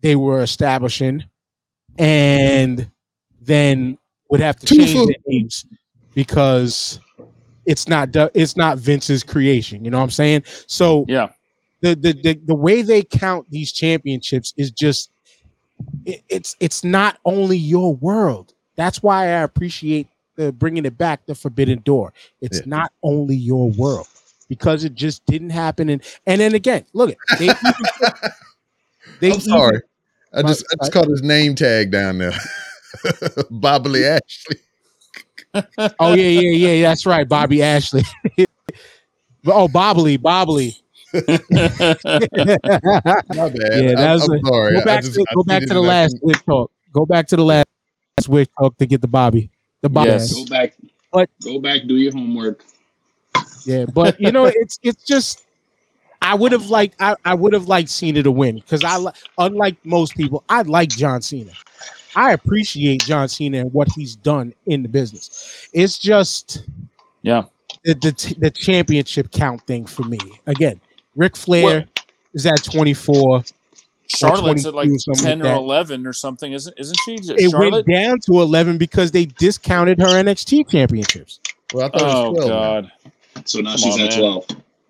they were establishing and then would have to change Twofold. their names because it's not du- it's not Vince's creation, you know what I'm saying? So yeah. the the the, the way they count these championships is just it, it's it's not only your world. That's why I appreciate the bringing it back the forbidden door. It's Yeah. not only your world because it just didn't happen. And and then again, look it. They even, they I'm even- sorry. I My- just I just caught his name tag down there. Bobbly Ashley. oh yeah, yeah, yeah. That's right, Bobby Ashley. oh, Bobbly, Bobbly. My bad. Yeah, I, that's I'm a- sorry. Go back just- to go back to the last that- Twitch talk. Go back to the last Twitch talk to get the Bobby. The Bobby. Yes. Go back. But- go back. Do your homework. Yeah, but you know, it's it's just I would have liked I, I would have liked Cena to win because I unlike most people, I like John Cena. I appreciate John Cena and what he's done in the business. It's just Yeah. the the, t- the championship count thing for me. Again, Ric Flair Well- is at 24. Charlotte's at like 22, ten like or that. eleven or something, isn't isn't she? It Charlotte. went down to 11 because they discounted her NXT championships. Well, I thought Oh it was 12. now. God. So now Come she's on, at man. 12.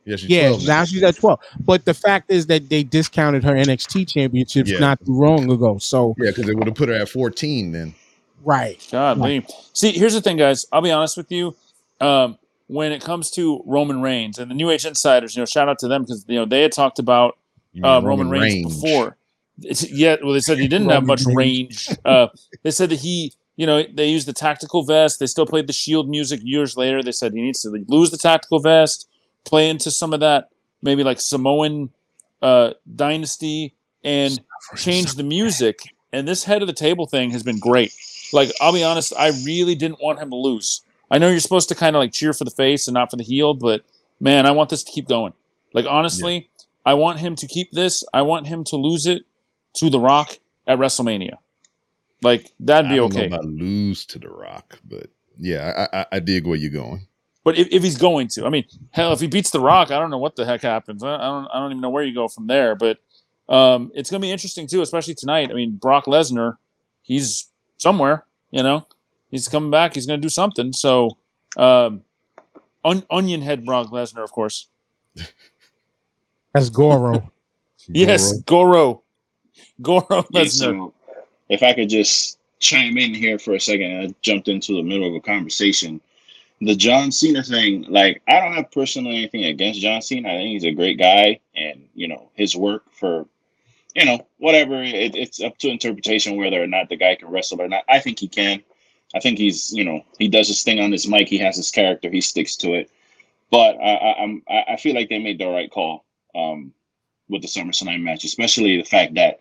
Yeah, she's Yeah, 12 now she's at 12. But the fact is that they discounted her NXT championships Yeah. not too long ago. So, Yeah, because they would have put her at 14 then. right. God, Right. Lee. See, here's the thing, guys. I'll be honest with you. Um, when it comes to Roman Reigns and the New Age Insiders, you know, shout out to them because you know they had talked about uh, Roman, Reigns, before. It's, yeah, well, they said he didn't have much Reigns. range. Uh, they said that he, you know, they used the tactical vest. They still played the Shield music years later. They said he needs to lose the tactical vest, play into some of that, maybe like Samoan uh, dynasty, and change the music. And this head of the table thing has been great. Like, I'll be honest, I really didn't want him to lose. I know you're supposed to kind of like cheer for the face and not for the heel, but man, I want this to keep going. Like, honestly, I want him to keep this. I want him to lose it to The Rock at WrestleMania. Like, that'd I be okay. lose to the Rock, but yeah, I, I, I dig where you're going. But if, if he's going to, I mean, hell, if he beats The Rock, I don't know what the heck happens. I I don't, I don't even know where you go from there. But um, it's going to be interesting too, especially tonight. I mean, Brock Lesnar, he's somewhere. You know, he's coming back. He's going to do something. So, um, on, Onion Head Brock Lesnar, of course. That's Goro. Yes, Goro, Goro Yeah, Lesnar. so if I could just chime in here for a second, I jumped into the middle of a conversation. The John Cena thing, like I don't have personally anything against John Cena. I think he's a great guy, and you know his work for, you know, whatever. It, it's up to interpretation whether or not the guy can wrestle or not. I think he can. I think he's, you know, he does his thing on his mic. He has his character. He sticks to it. But I, I, I'm, I feel like they made the right call um, with the SummerSlam match, especially the fact that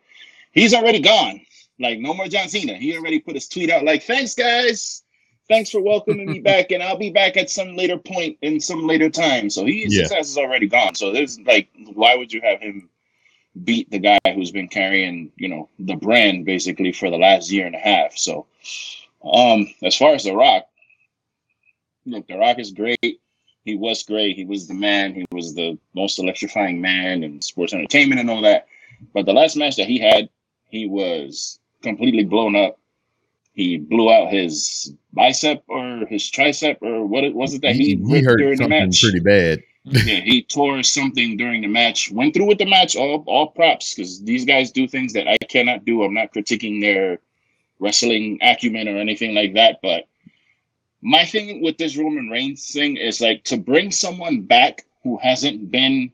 he's already gone. Like no more John Cena. He already put his tweet out like, "Thanks guys, thanks for welcoming me back, and I'll be back at some later point in some later time." So he his ass is already gone. So there's like, why would you have him beat the guy who's been carrying, you know, the brand basically for the last year and a half? So, um, as far as The Rock, look, The Rock is great. He was great. He was the man. He was the most electrifying man in sports entertainment and all that. But the last match that he had, he was completely blown up. He blew out his bicep or his tricep or what it was it that he, he, he hurt during the something match. pretty bad. yeah, he tore something during the match. Went through with the match. All all props because these guys do things that I cannot do. I'm not critiquing their wrestling acumen or anything like that. But my thing with this Roman Reigns thing is like to bring someone back who hasn't been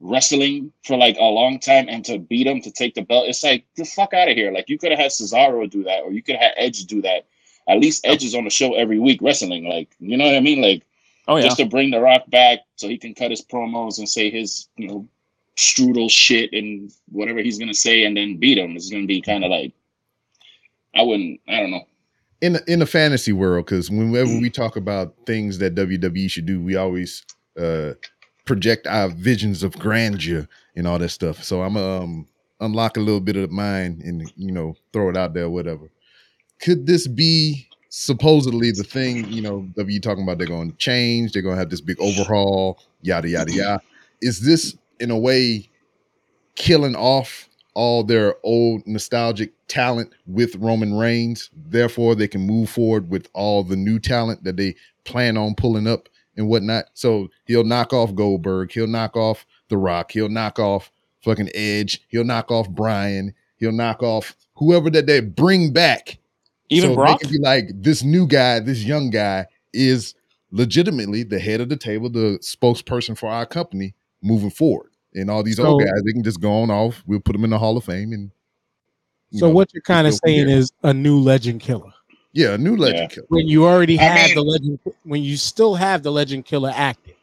wrestling for like a long time and to beat him to take the belt. It's like the fuck out of here. Like you could have had Cesaro do that, or you could have had Edge do that. At least Edge is on the show every week wrestling. Like you know what I mean? Like Oh yeah, just to bring The Rock back so he can cut his promos and say his, you know, strudel shit and whatever he's gonna say, and then beat him. It's gonna be kind of like, I wouldn't, I don't know. in the, in the fantasy world because whenever we talk about things that WWE should do, we always uh, project our visions of grandeur and all that stuff. So I'm um unlock a little bit of mine and you know throw it out there, whatever. Could this be supposedly the thing? You know, W talking about they're going to change, they're going to have this big overhaul, yada yada yada. Is this in a way killing off all their old nostalgic talent with Roman Reigns. Therefore, they can move forward with all the new talent that they plan on pulling up and whatnot. So he'll knock off Goldberg, he'll knock off The Rock, he'll knock off fucking Edge, he'll knock off Brian, he'll knock off whoever that they bring back. even so Brock. Be like, this new guy, this young guy is legitimately the head of the table, the spokesperson for our company moving forward. And all these old guys, they can just go on off. We'll put them in the Hall of Fame. And So know, what you're kind of saying is a new legend killer. yeah, a new legend Yeah. killer. When you already I have mean- the legend, when you still have the legend killer active.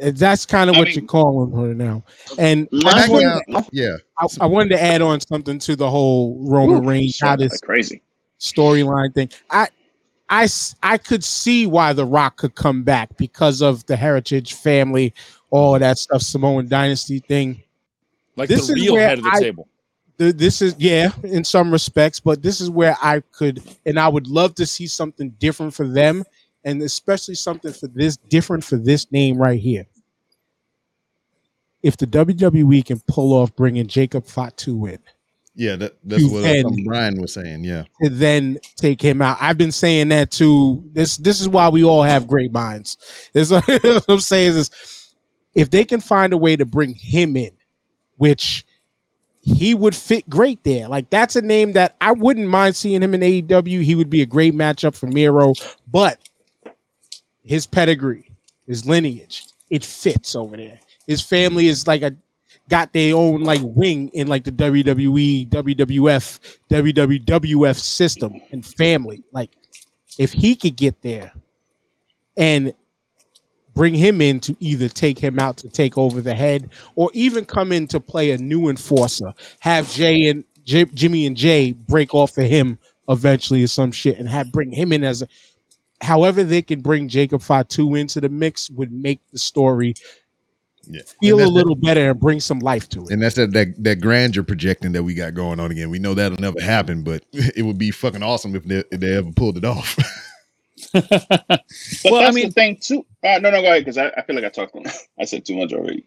That's kind of I what mean- you're calling her now. And My I, wanted, now- yeah, I, I wanted to add on something to the whole Roman Reigns, how this crazy. storyline thing. I I I could see why The Rock could come back because of the heritage family, all of that stuff, Samoan dynasty thing. Like This the is real head of the I- table. Th- This is yeah, in some respects, but this is where I could and I would love to see something different for them, and especially something for this different for this name right here. If the WWE can pull off bringing Jacob Fatu in, Yeah, that, that's what can- um, Brian was saying. Yeah, to then take him out. I've been saying that too. This this is why we all have great minds. This what I'm saying is if they can find a way to bring him in, which he would fit great there. Like that's a name that I wouldn't mind seeing him in AEW. He would be a great matchup for Miro, but his pedigree, his lineage, it fits over there. His family is like a got their own like wing in like the WWE, WWF, WWF system and family. Like if he could get there and bring him in to either take him out to take over the head or even come in to play a new enforcer, have Jay and J- Jimmy and Jay break off of him eventually or some shit and have bring him in as a however they can bring Jacob Fatu into the mix would make the story yeah. feel a little better and bring some life to it. and that's that, that that grandeur projecting that we got going on again. We know that'll never happen, but it would be fucking awesome if they, if they ever pulled it off. But Well, I that's mean- the thing too. Uh, no, no, go ahead because I, I feel like I talked. I said too much already.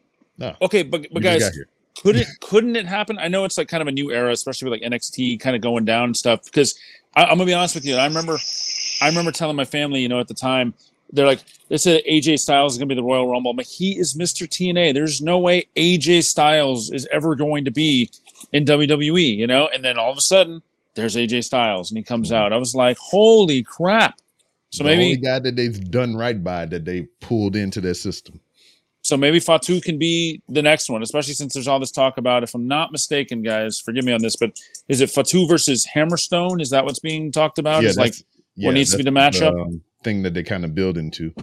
Okay, but but We guys, couldn't couldn't it happen? I know it's like kind of a new era, especially with like NXT kind of going down and stuff. Because I, I'm gonna be honest with you, I remember, I remember telling my family, you know, at the time, they're like, they said AJ Styles is gonna be the Royal Rumble. I'm like, he is Mr. TNA. There's no way AJ Styles is ever going to be in WWE, you know. And then all of a sudden, there's AJ Styles, and he comes out. I was like, holy crap! So the only maybe, guy that they've done right by that they pulled into their system. so maybe Fatu can be the next one, especially since there's all this talk about. If I'm not mistaken, guys, forgive me on this, but is it Fatu versus Hammerstone? Is that what's being talked about? Is like that's- what needs to be the matchup? um, thing that they kind of build into.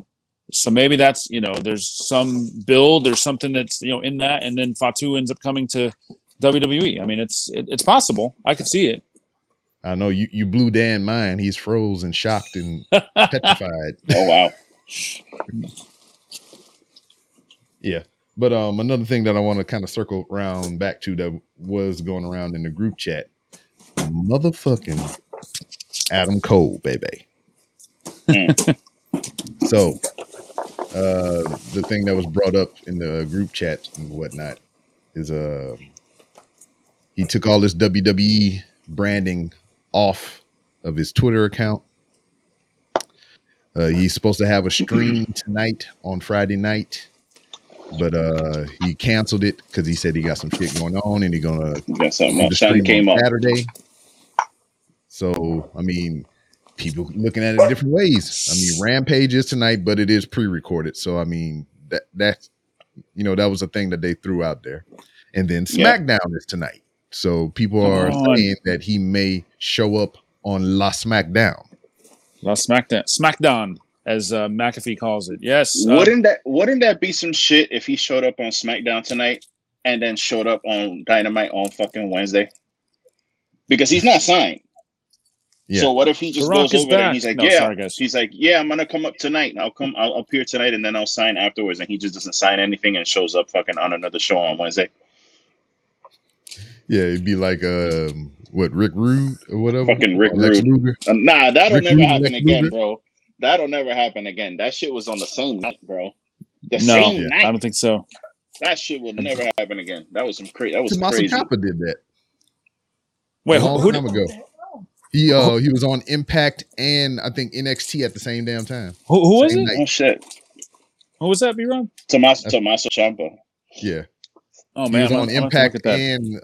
so maybe that's you know there's some build, there's something that's you know in that, and then Fatu ends up coming to WWE. I mean, it's it, it's possible. I could see it. I know you you blew Dan mind. He's frozen, shocked, and petrified. Oh wow. Yeah. But um another thing that I want to kind of circle around back to that was going around in the group chat. Motherfucking Adam Cole, baby. so uh the thing that was brought up in the group chat and whatnot is uh he took all this WWE branding off of his Twitter account. Uh, he's supposed to have a stream tonight on Friday night but uh he canceled it because he said he got some shit going on and he gonna got something the Something stream came on up. Saturday. So I mean, people looking at it different ways. I mean, Rampage is tonight, but it is pre-recorded. So I mean, that that's you know that was a thing that they threw out there, and then. SmackDown is tonight. So people are on. saying that he may show up on La SmackDown. La SmackDown, SmackDown, as uh, McAfee calls it. Yes. uh, Wouldn't that wouldn't that be some shit if he showed up on SmackDown tonight and then showed up on Dynamite on fucking Wednesday? Because he's not signed. Yeah. So what if he just The goes is over there and he's like, No, yeah, sorry, he's like, yeah, I'm gonna come up tonight. I'll come, I'll appear tonight, and then I'll sign afterwards. And he just doesn't sign anything and shows up fucking on another show on Wednesday. Yeah, it'd be like um what Rick Rude or whatever. Fucking Rick Or Lex Rude. Uh, Nah, that'll Rick never Rude, happen Lex again, Luger. bro. That'll never happen again. That shit was on the same night, bro. The No, same Yeah, night. I don't think so. That shit will never happen again. That was some crazy. That was Tommaso crazy. Ciampa did that. Wait, a who, long who time did, ago. He uh he was on Impact and I think NXT at the same damn time. who, who was it? night. Oh shit, Who was that, Be wrong. Tommaso Tommaso Ciampa. Yeah. Oh he man, was on gonna- I'm gonna have to Impact look at that. and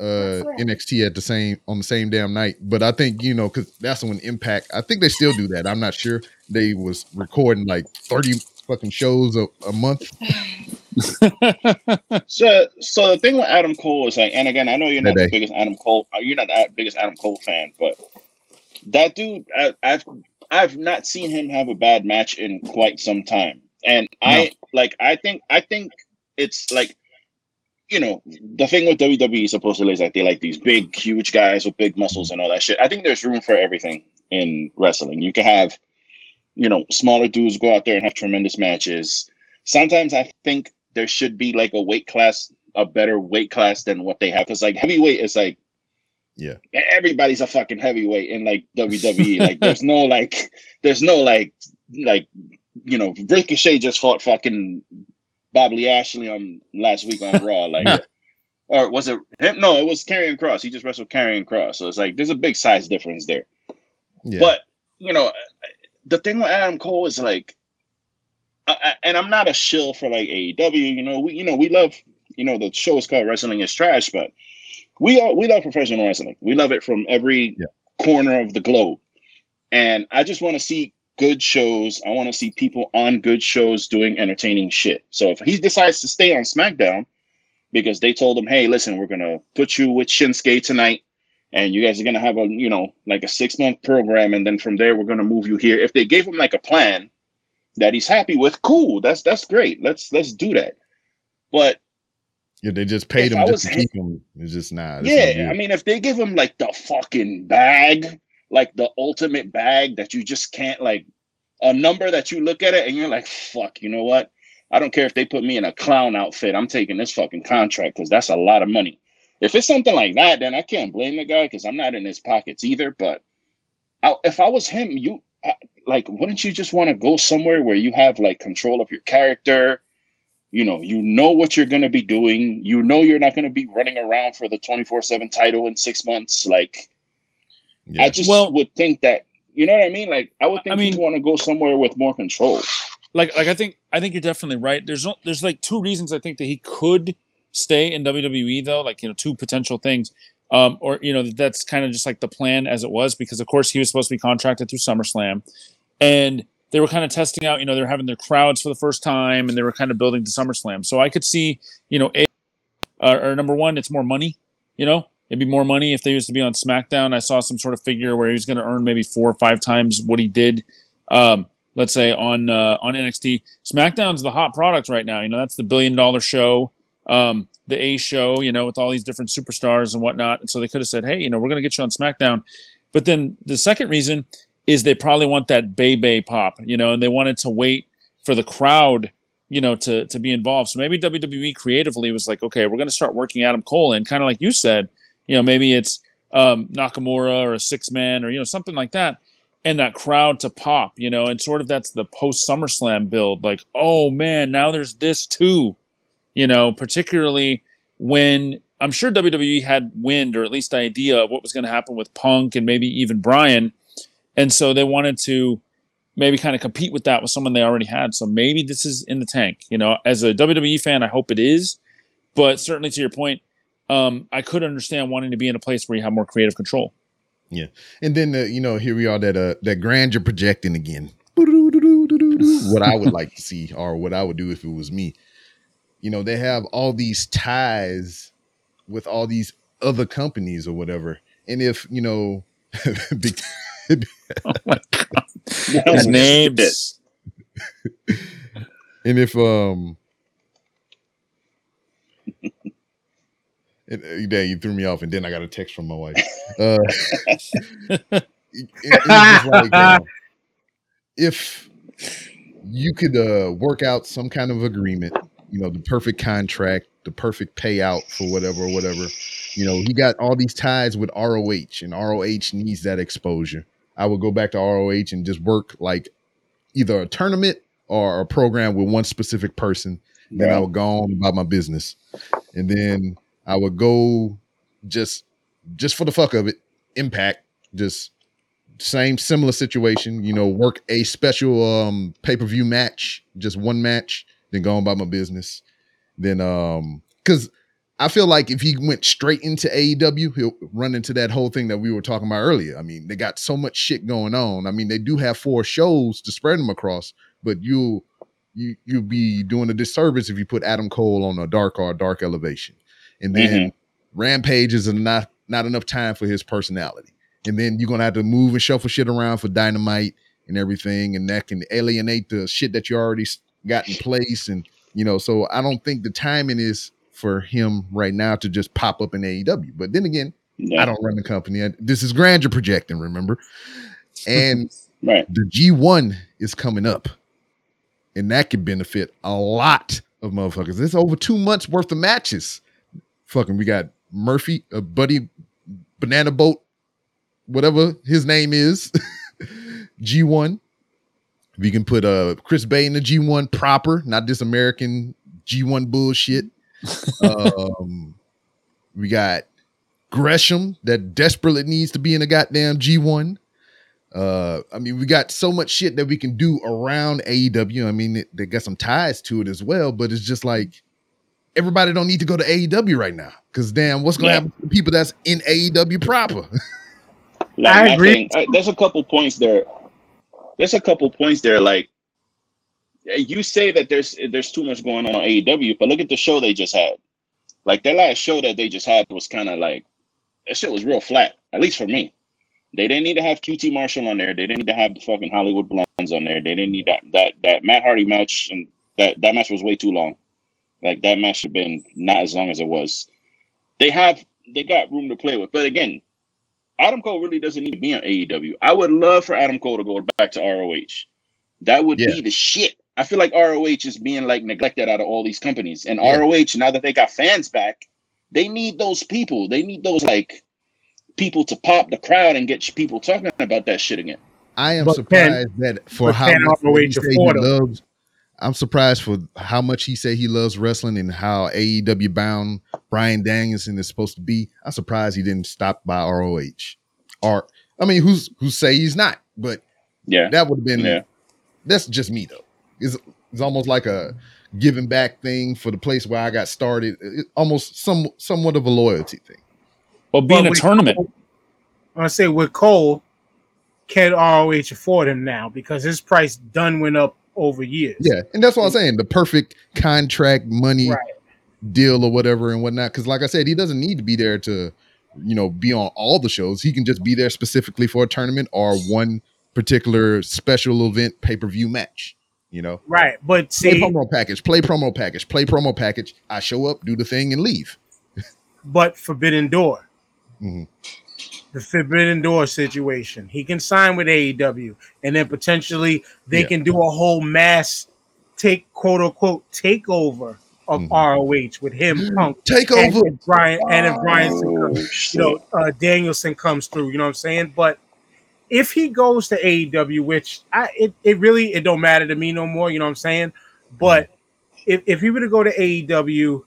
uh NXT at the same on the same damn night. But I think you know because that's when Impact. I think they still do that. I'm not sure. They was recording like 30 fucking shows a, a month. So, so the thing with Adam Cole is like, and again, I know you're not Hey, the biggest Adam Cole, uh, you're not the biggest Adam Cole fan, but that dude, I, I've I've not seen him have a bad match in quite some time, and I like, I think, I think it's like, you know, the thing with WWE supposedly is like they like these big, huge guys with big muscles and all that shit. I think there's room for everything in wrestling. You can have you know, smaller dudes go out there and have tremendous matches. Sometimes I think there should be like a weight class, a better weight class than what they have. Because like heavyweight is like, Yeah. everybody's a fucking heavyweight in like WWE. like there's no like, there's no like, like you know, Ricochet just fought fucking Bobby Ashley on last week on Raw. Like, or was it him? No, it was Karrion Kross. He just wrestled Karrion Kross. So it's like there's a big size difference there. Yeah. But you know, the thing with Adam Cole is like, I, I- and I'm not a shill for like AEW. You know, we you know we love you know the show is called Wrestling is Trash, but we all we love professional wrestling. We love it from every Yeah. corner of the globe, and I just want to see good shows. I want to see people on good shows doing entertaining shit. So if he decides to stay on SmackDown because they told him, "Hey, listen, we're gonna put you with Shinsuke tonight." and you guys are gonna have a you know like a six month program, and then from there we're gonna move you here. If they gave him like a plan that he's happy with, cool. That's that's great. Let's let's do that. But yeah, they just paid him I just to keep him. It's just nah. not yeah. I mean, if they give him like the fucking bag, like the ultimate bag that you just can't like a number that you look at it and you're like, fuck, you know what? I don't care if they put me in a clown outfit. I'm taking this fucking contract because that's a lot of money. If it's something like that, then I can't blame the guy because I'm not in his pockets either. But I, if I was him, you I- like, wouldn't you just want to go somewhere where you have like control of your character? You know, you know what you're going to be doing. You know you're not going to be running around for the 24 7 title in six months. Like, yeah. I just Well- would think that, you know what I mean? Like, I would think I mean- you want to go somewhere with more control. like like I think I think you're definitely right. There's no, there's like two reasons I think that he could stay in WWE though, like you know two potential things. Um, or you know that's kind of just like the plan as it was because of course he was supposed to be contracted through SummerSlam, and they were kind of testing out. You know they're having their crowds for the first time, and they were kind of building to SummerSlam. So I could see you know a uh, or number one, it's more money. You know, it'd be more money if they used to be on SmackDown. I saw some sort of figure where he was going to earn maybe four or five times what he did. Um, let's say on uh, on NXT. SmackDown's the hot product right now. You know, that's the billion dollar show, um, the A show. You know, with all these different superstars and whatnot. And so they could have said, hey, you know, we're going to get you on SmackDown. But then the second reason is they probably want that Bay Bay pop. You know, and they wanted to wait for the crowd. You know, to to be involved. So maybe WWE creatively was like, okay, we're going to start working Adam Cole in, kind of like you said. You know, maybe it's um, Nakamura or a six man or you know something like that and that crowd to pop, you know, and sort of that's the post SummerSlam build. Like, oh man, now there's this too, you know, particularly when I'm sure WWE had wind or at least idea of what was going to happen with Punk and maybe even Brian. And so they wanted to maybe kind of compete with that with someone they already had. So maybe this is in the tank, you know, as a WWE fan, I hope it is. But certainly to your point, um, I could understand wanting to be in a place where you have more creative control. Yeah, and then uh, you know, here we are that uh that grandeur projecting again. What I would like to see, or what I would do if it was me. You know, they have all these ties with all these other companies or whatever. And if you know, big- Oh my God. His names. and if um and, uh, you threw me off, and then I got a text from my wife. Uh, it- it- like, uh, if you could uh, work out some kind of agreement, you know, the perfect contract, the perfect payout for whatever, or whatever. You know, he got all these ties with ROH, and ROH needs that exposure. I would go back to ROH and just work like either a tournament or a program with one specific person. Then I Yeah. would go on about my business, and then I would go just just for the fuck of it, impact, just same similar situation, you know, work a special um pay-per-view match, just one match, then go on about my business. Then um because I feel like if he went straight into AEW, he'll run into that whole thing that we were talking about earlier. I mean, they got so much shit going on. I mean, they do have four shows to spread them across, but you you you'll be doing a disservice if you put Adam Cole on a dark or a dark elevation. And then mm-hmm. Rampage is not not enough time for his personality. And then you're gonna have to move and shuffle shit around for dynamite and everything, and that can alienate the shit that you already got in place. And you know, so I don't think the timing is for him right now to just pop up in AEW. But then again, Yeah. I don't run the company. This is grandeur projecting, remember? And Right. the G1 is coming up, and that could benefit a lot of motherfuckers. It's over two months worth of matches. Fucking, we got Murphy, uh, Buddy, Banana Boat, whatever his name is, G1. We can put uh Chris Bey in the G1 proper, not this American G1 bullshit. um, we got Gresham that desperately needs to be in a goddamn G1. Uh, I mean, we got so much shit that we can do around AEW. I mean, it, they got some ties to it as well, but it's just like everybody don't need to go to AEW right now because damn, what's gonna Yeah. happen to the people that's in AEW proper? Like, I agree. think, uh, there's a couple points there. There's a couple points there. Like you say that there's there's too much going on on AEW, but look at the show they just had. Like their last show that they just had was kind of like that shit was real flat. At least for me, they didn't need to have QT Marshall on there. They didn't need to have the fucking Hollywood Blondes on there. They didn't need that that that Matt Hardy match, and that that match was way too long. Like that match should have been not as long as it was. They have they got room to play with, but again, Adam Cole really doesn't need to be on AEW. I would love for Adam Cole to go back to ROH. That would Yeah. be the shit. I feel like ROH is being like neglected out of all these companies. And Yeah. ROH, now that they got fans back, they need those people. They need those like people to pop the crowd and get people talking about that shit again. I am But surprised that for but how much ROH he say he afford 'em? loves. I'm surprised for how much he said he loves wrestling and how AEW bound Bryan Danielson is supposed to be. I'm surprised he didn't stop by ROH. Or I mean, who's who say he's not? But Yeah. that would have been. Yeah. That's just me though. It's it's almost like a giving back thing for the place where I got started. It, almost some somewhat of a loyalty thing. Well, being But a tournament. Cole- I'm gonna say with Cole, can ROH afford him now because his price done went up over years. Yeah, and that's what I'm saying. The perfect contract money Right. deal or whatever and whatnot. Because like I said, he doesn't need to be there to, you know, be on all the shows. He can just be there specifically for a tournament or one particular special event pay per view match. You know, Right. But play promo package, play promo package, play promo package. I show up, do the thing, and leave. but Forbidden Door. Mhm. The Forbidden Door situation. He can sign with AEW and then potentially they Yeah. can do a whole mass take quote unquote takeover of Mhm. ROH with him Punk Take and if Brian and if Brian Oh, you know uh, Danielson comes through, you know what I'm saying? But if he goes to AEW, which I it, it really it don't matter to me no more, you know what I'm saying? But if, if he were to go to AEW,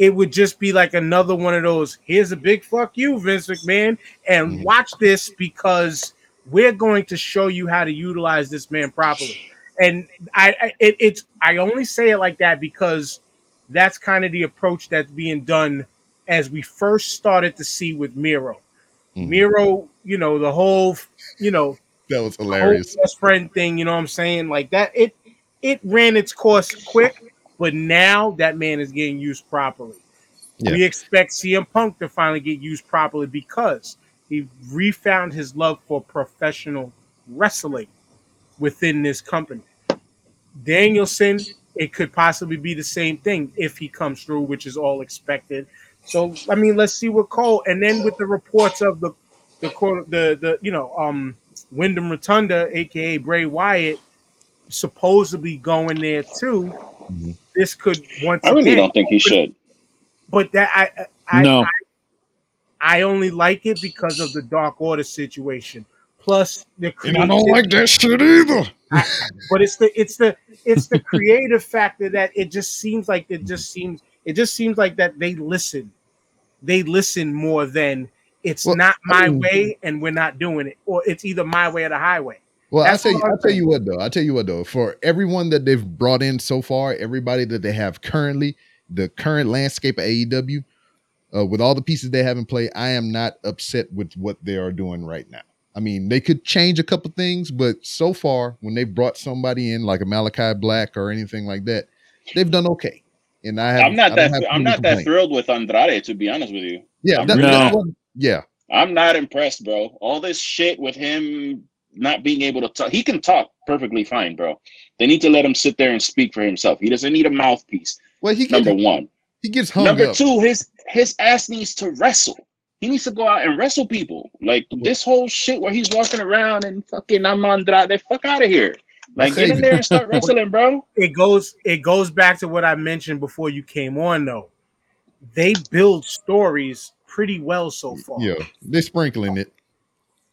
it would just be like another one of those, here's a big fuck you, Vince McMahon, and Mhm. watch this because we're going to show you how to utilize this man properly. And I, I it, it's I only say it like that because that's kind of the approach that's being done as we first started to see with Miro. Mhm. Miro, you know, the whole, you know, That was hilarious. best friend thing, you know what I'm saying? Like that, it it ran its course quick, but now that man is getting used properly. Yeah. We expect CM Punk to finally get used properly because he refound his love for professional wrestling within this company. Danielson, it could possibly be the same thing if he comes through, which is all expected. So I mean, let's see what Cole and then with the reports of the the quote the the you know um Windham Rotunda, aka Bray Wyatt, supposedly going there too. Mhm. This could once I really again, don't think he should. but that I I, No. I I only like it because of the Dark Order situation. Plus the And I don't like that shit either. but it's the it's the it's the creative factor that it just seems like it just seems it just seems like that they listen they listen more than it's Well, not I my mean- way and we're not doing it or it's either my way or the highway Well, I'll tell you, what I'm tell you what though. I'll tell you what though. For everyone that they've brought in so far, everybody that they have currently, the current landscape of AEW, uh, with all the pieces they have in play, I am not upset with what they are doing right now. I mean, they could change a couple things, but so far, when they've brought somebody in like a Malachi Black or anything like that, they've done okay. And I have, I'm not I that have I'm too many not that thrilled with Andrade, to be honest with you. Yeah, I'm that, really that one- yeah, I'm not impressed, bro. All this shit with him not being able to talk. He can talk perfectly fine, bro. They need to let him sit there and speak for himself. He doesn't need a mouthpiece. Well, he gets Number one. he gets hung Number up. two, his his ass needs to wrestle. He needs to go out and wrestle people. Like this whole shit where he's walking around and fucking I'm Andrade. Fuck out of here. Like get in there and start wrestling, bro. it goes it goes back to what I mentioned before you came on though. They build stories pretty well so far. Yeah, they're sprinkling it.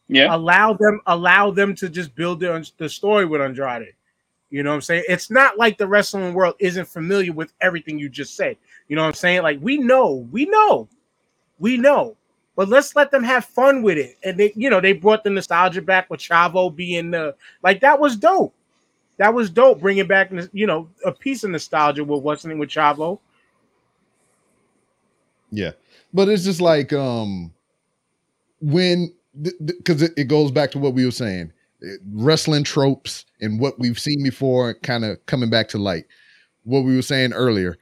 Yeah. Allow them allow them to just build their, the story with Andrade. You know what I'm saying? It's not like the wrestling world isn't familiar with everything you just said. You know what I'm saying? Like we know, we know, we know. But let's let them have fun with it. And they, you know, they brought the nostalgia back with Chavo being the like that was dope. That was dope, bringing back you know a piece of nostalgia with what's in with Chavo. Yeah, but it's just like um when because it, it goes back to what we were saying, wrestling tropes and what we've seen before, kind of coming back to light. What we were saying earlier,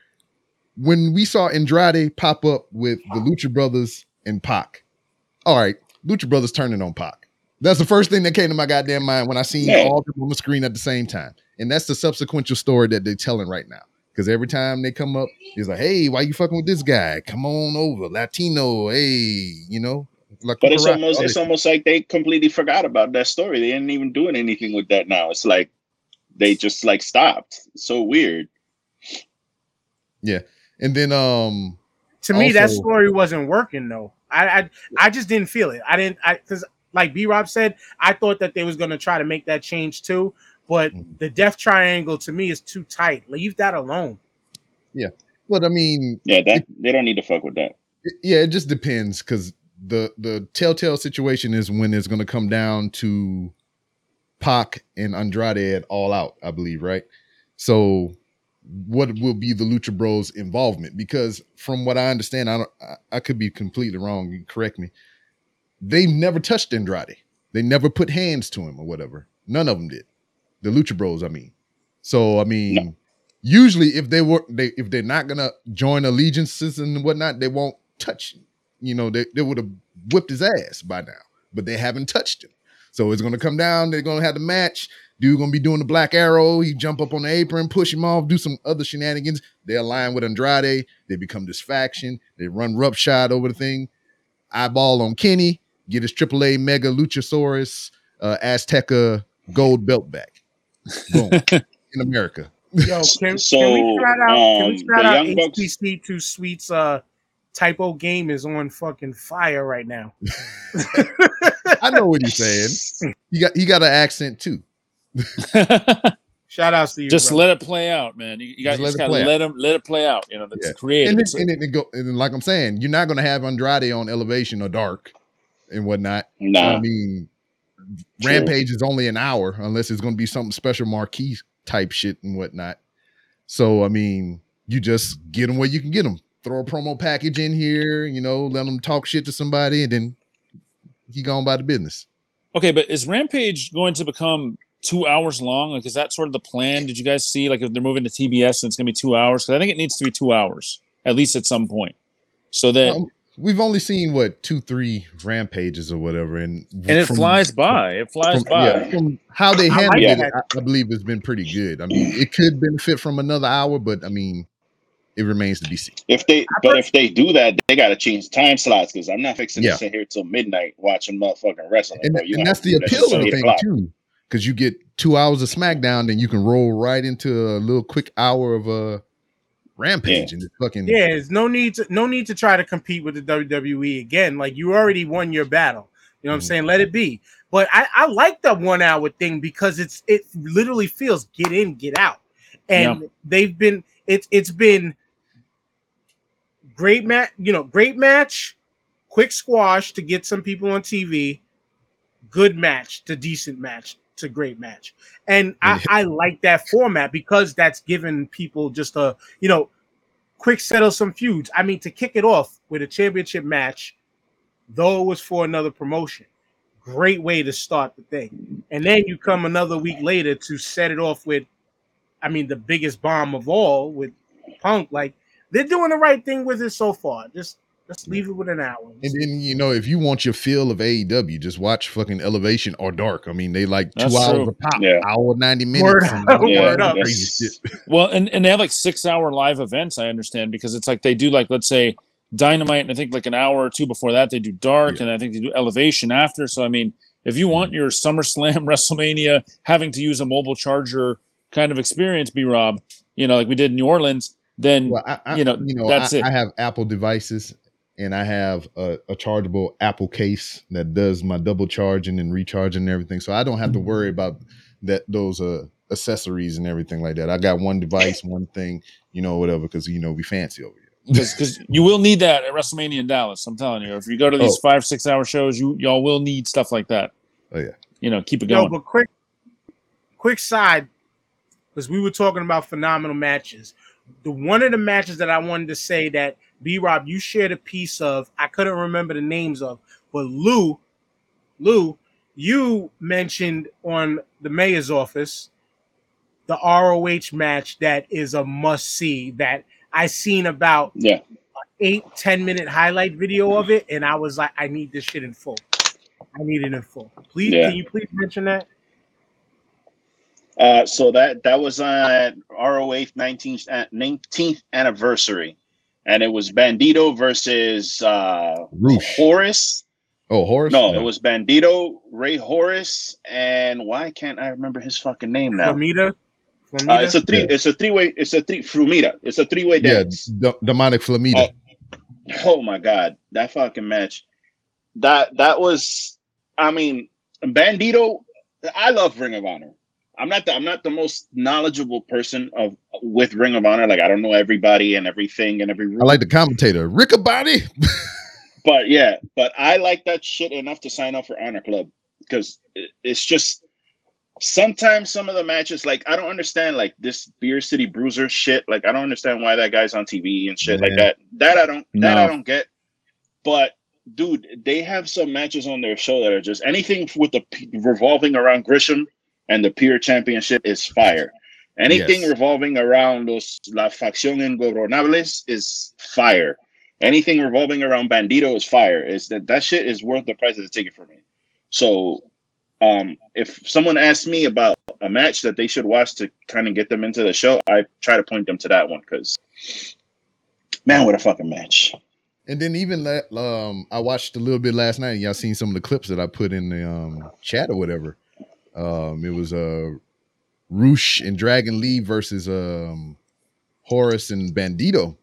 when we saw Andrade pop up with the Lucha Brothers and Pac. All right, Lucha Brothers turning on Pac. That's the first thing that came to my goddamn mind when I seen Yeah. all of them on the screen at the same time. And that's the subsequent story that they're telling right now. Because every time they come up, he's like, "Hey, why you fucking with this guy? Come on over, Latino. Hey, you know." Like But it's Cooper almost all it's almost like they completely forgot about that story. They ain't even doing anything with that now. It's like they just like stopped. It's so weird. Yeah. And then um To me, that story wasn't working though. I, I I just didn't feel it. I didn't I because like B Rob said, I thought that they was gonna try to make that change too. But Mhm. the death triangle to me is too tight. Leave that alone. Yeah. But I mean, Yeah, that they don't need to fuck with that. it- yeah, it just depends because the the telltale situation is when it's going to come down to Pac and Andrade at All Out, I believe, right? So, what will be the Lucha Bros involvement? Because from what I understand, I don't, I, I could be completely wrong. You correct me. They never touched Andrade. They never put hands to him or whatever. None of them did. The Lucha Bros, I mean. So, I mean, usually if they were they if they're not gonna join allegiances and whatnot, they won't touch him. You know, they, they would have whipped his ass by now, but they haven't touched him. So it's gonna come down, they're gonna have the match. Dude gonna be doing the black arrow. He jump up on the apron, push him off, do some other shenanigans. They align with Andrade. They become this faction. They run roughshod over the thing. Eyeball on Kenny. Get his AAA Mega Luchasaurus uh, Azteca gold belt back. Boom. In America. Yo, can, So, can we shout out? can we um, shout out Young Bucks- HPC Two Sweets? Uh, typo game is on fucking fire right now. I know what he's saying. He got he got an accent too. Shout outs to you. just bro. let it play out, man. You, you got Just let just it gotta play out. let them let it play out. You know, that's Yeah. creative. And, It's then, a- and, then it go, and like I'm saying, you're not going to have Andrade on Elevation or Dark and whatnot. Nah. I mean, True. Rampage is only an hour unless it's going to be something special marquee type shit and whatnot. So I mean, you just get them where you can get them. Throw a promo package in here, you know, let them talk shit to somebody, and then he gone by the business. Okay, but is Rampage going to become two hours long? Like, is that sort of the plan? Did you guys see like if they're moving to TBS and it's gonna be two hours? Because I think it needs to be two hours at least at some point. So that Um, We've only seen what two, three rampages or whatever, and and it from- flies by. It flies from, by. yeah, from how they I handled like it. I, I believe it's been pretty good. I mean, it could benefit from another hour, but I mean, it remains to be seen. If they, but if they do that, they got to change time slots because I'm not fixing Yeah. to sit here till midnight watching motherfucking wrestling. And, bro. And that's the do that appeal of the thing o'clock. too, because you get two hours of SmackDown, then you can roll right into a little quick hour of uh, Rampage, and it's fucking Yeah, there's no need to no need to try to compete with the WWE again. Like you already won your battle. You know what I'm Mhm. saying? Let it be. But I, I like the one hour thing because it's it literally feels get in, get out. And they've been it's it's been great match, you know, great match, quick squash to get some people on TV, good match to decent match to great match. And I, I like that format because that's given people just a you know quick settle some feuds. I mean, to kick it off with a championship match, though it was for another promotion, great way to start the thing. And then you come another week later to set it off with, I mean, the biggest bomb of all with Punk. Like they're doing the right thing with it so far. Just just leave it with an hour. And then you know, if you want your feel of AEW, just watch fucking Elevation or Dark. I mean, they like two That's hours true. a pop, Yeah. hour ninety minutes. Word and up, all Yeah, that up. crazy that's- shit. Well, and, and they have like six hour live events, I understand, because it's like they do like let's say Dynamite, and I think like an hour or two before that they do Dark, Yeah. and I think they do Elevation after. So I mean, if you want your SummerSlam, WrestleMania, having to use a mobile charger kind of experience, B Rob, you know, like we did in New Orleans, then Well, I, I you know, you know, that's I, it. I have Apple devices and I have a, a chargeable Apple case that does my double charging and recharging and everything. So I don't have to worry about that those uh accessories and everything like that. I got one device, one thing, you know, whatever, because you know we fancy over here. because you will need that at WrestleMania in Dallas. I'm telling you, if you go to these Oh. five six hour shows, you y'all will need stuff like that. Oh, yeah. you know, keep it Yo, going. but quick, quick side, because we were talking about phenomenal matches. The one of the matches that I wanted to say that B Rob, you shared a piece of, I couldn't remember the names of, but Lou, Lou, you mentioned on the mayor's office the ROH match that is a must see that I seen about Yeah. eight, 10 minute highlight video of it, and I was like, I need this shit in full. I need it in full. Please, Yeah. can you please mention that? Uh, so that that was on ROH 19th, uh, 19th anniversary, and it was Bandito versus uh, Rush. Horus. Oh, Horus? No, it was Bandito, Rey Horus, and why can't I remember his fucking name now? Flamita. Uh, it's a three. Yeah. It's a three way. It's a three. Frumita. It's a three way yeah, dance. D- demonic flamita. Oh my god, that fucking match. That that was. I mean, Bandito. I love Ring of Honor. I'm not the I'm not the most knowledgeable person of with Ring of Honor. Like I don't know everybody and everything and every rule. I like the commentator, Rick Riccaboni. but yeah, but I like that shit enough to sign up for Honor Club because it's just sometimes some of the matches like I don't understand like this Beer City Bruiser shit. Like I don't understand why that guy's on TV and shit like that. That I don't that I don't get. But dude, they have some matches on their show that are just anything with the revolving around Gresham and the Pure Championship is fire. Anything Yes. revolving around los La Facción Ingobernables is fire. Anything revolving around Bandito is fire. Is that that shit is worth the price of the ticket for me. So, um, if someone asks me about a match that they should watch to kind of get them into the show, I try to point them to that one because, man, what a fucking match! And then even that, um, I watched a little bit last night. Y'all seen some of the clips that I put in the um, chat or whatever. Um, it was uh, Rush and Dragon Lee versus um, Horus and Bandito,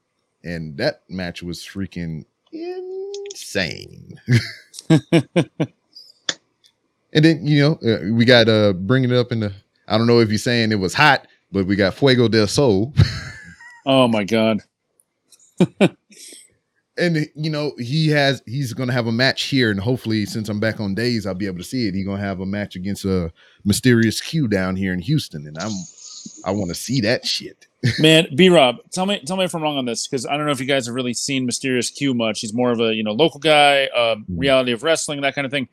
and that match was freaking insane. and then you know uh, we got uh bringing it up in the. I don't know if you're saying it was hot, but we got Fuego del Sol. Oh my god. and you know he has he's gonna have a match here and hopefully since i'm back on days i'll be able to see it he's gonna have a match against a mysterious q down here in houston and i'm i want to see that shit Man, B Rob, tell me tell me if I'm wrong on this because I don't know if you guys have really seen Mysterious Q much. He's more of a you know local guy, um, Mhm. reality of wrestling, that kind of thing.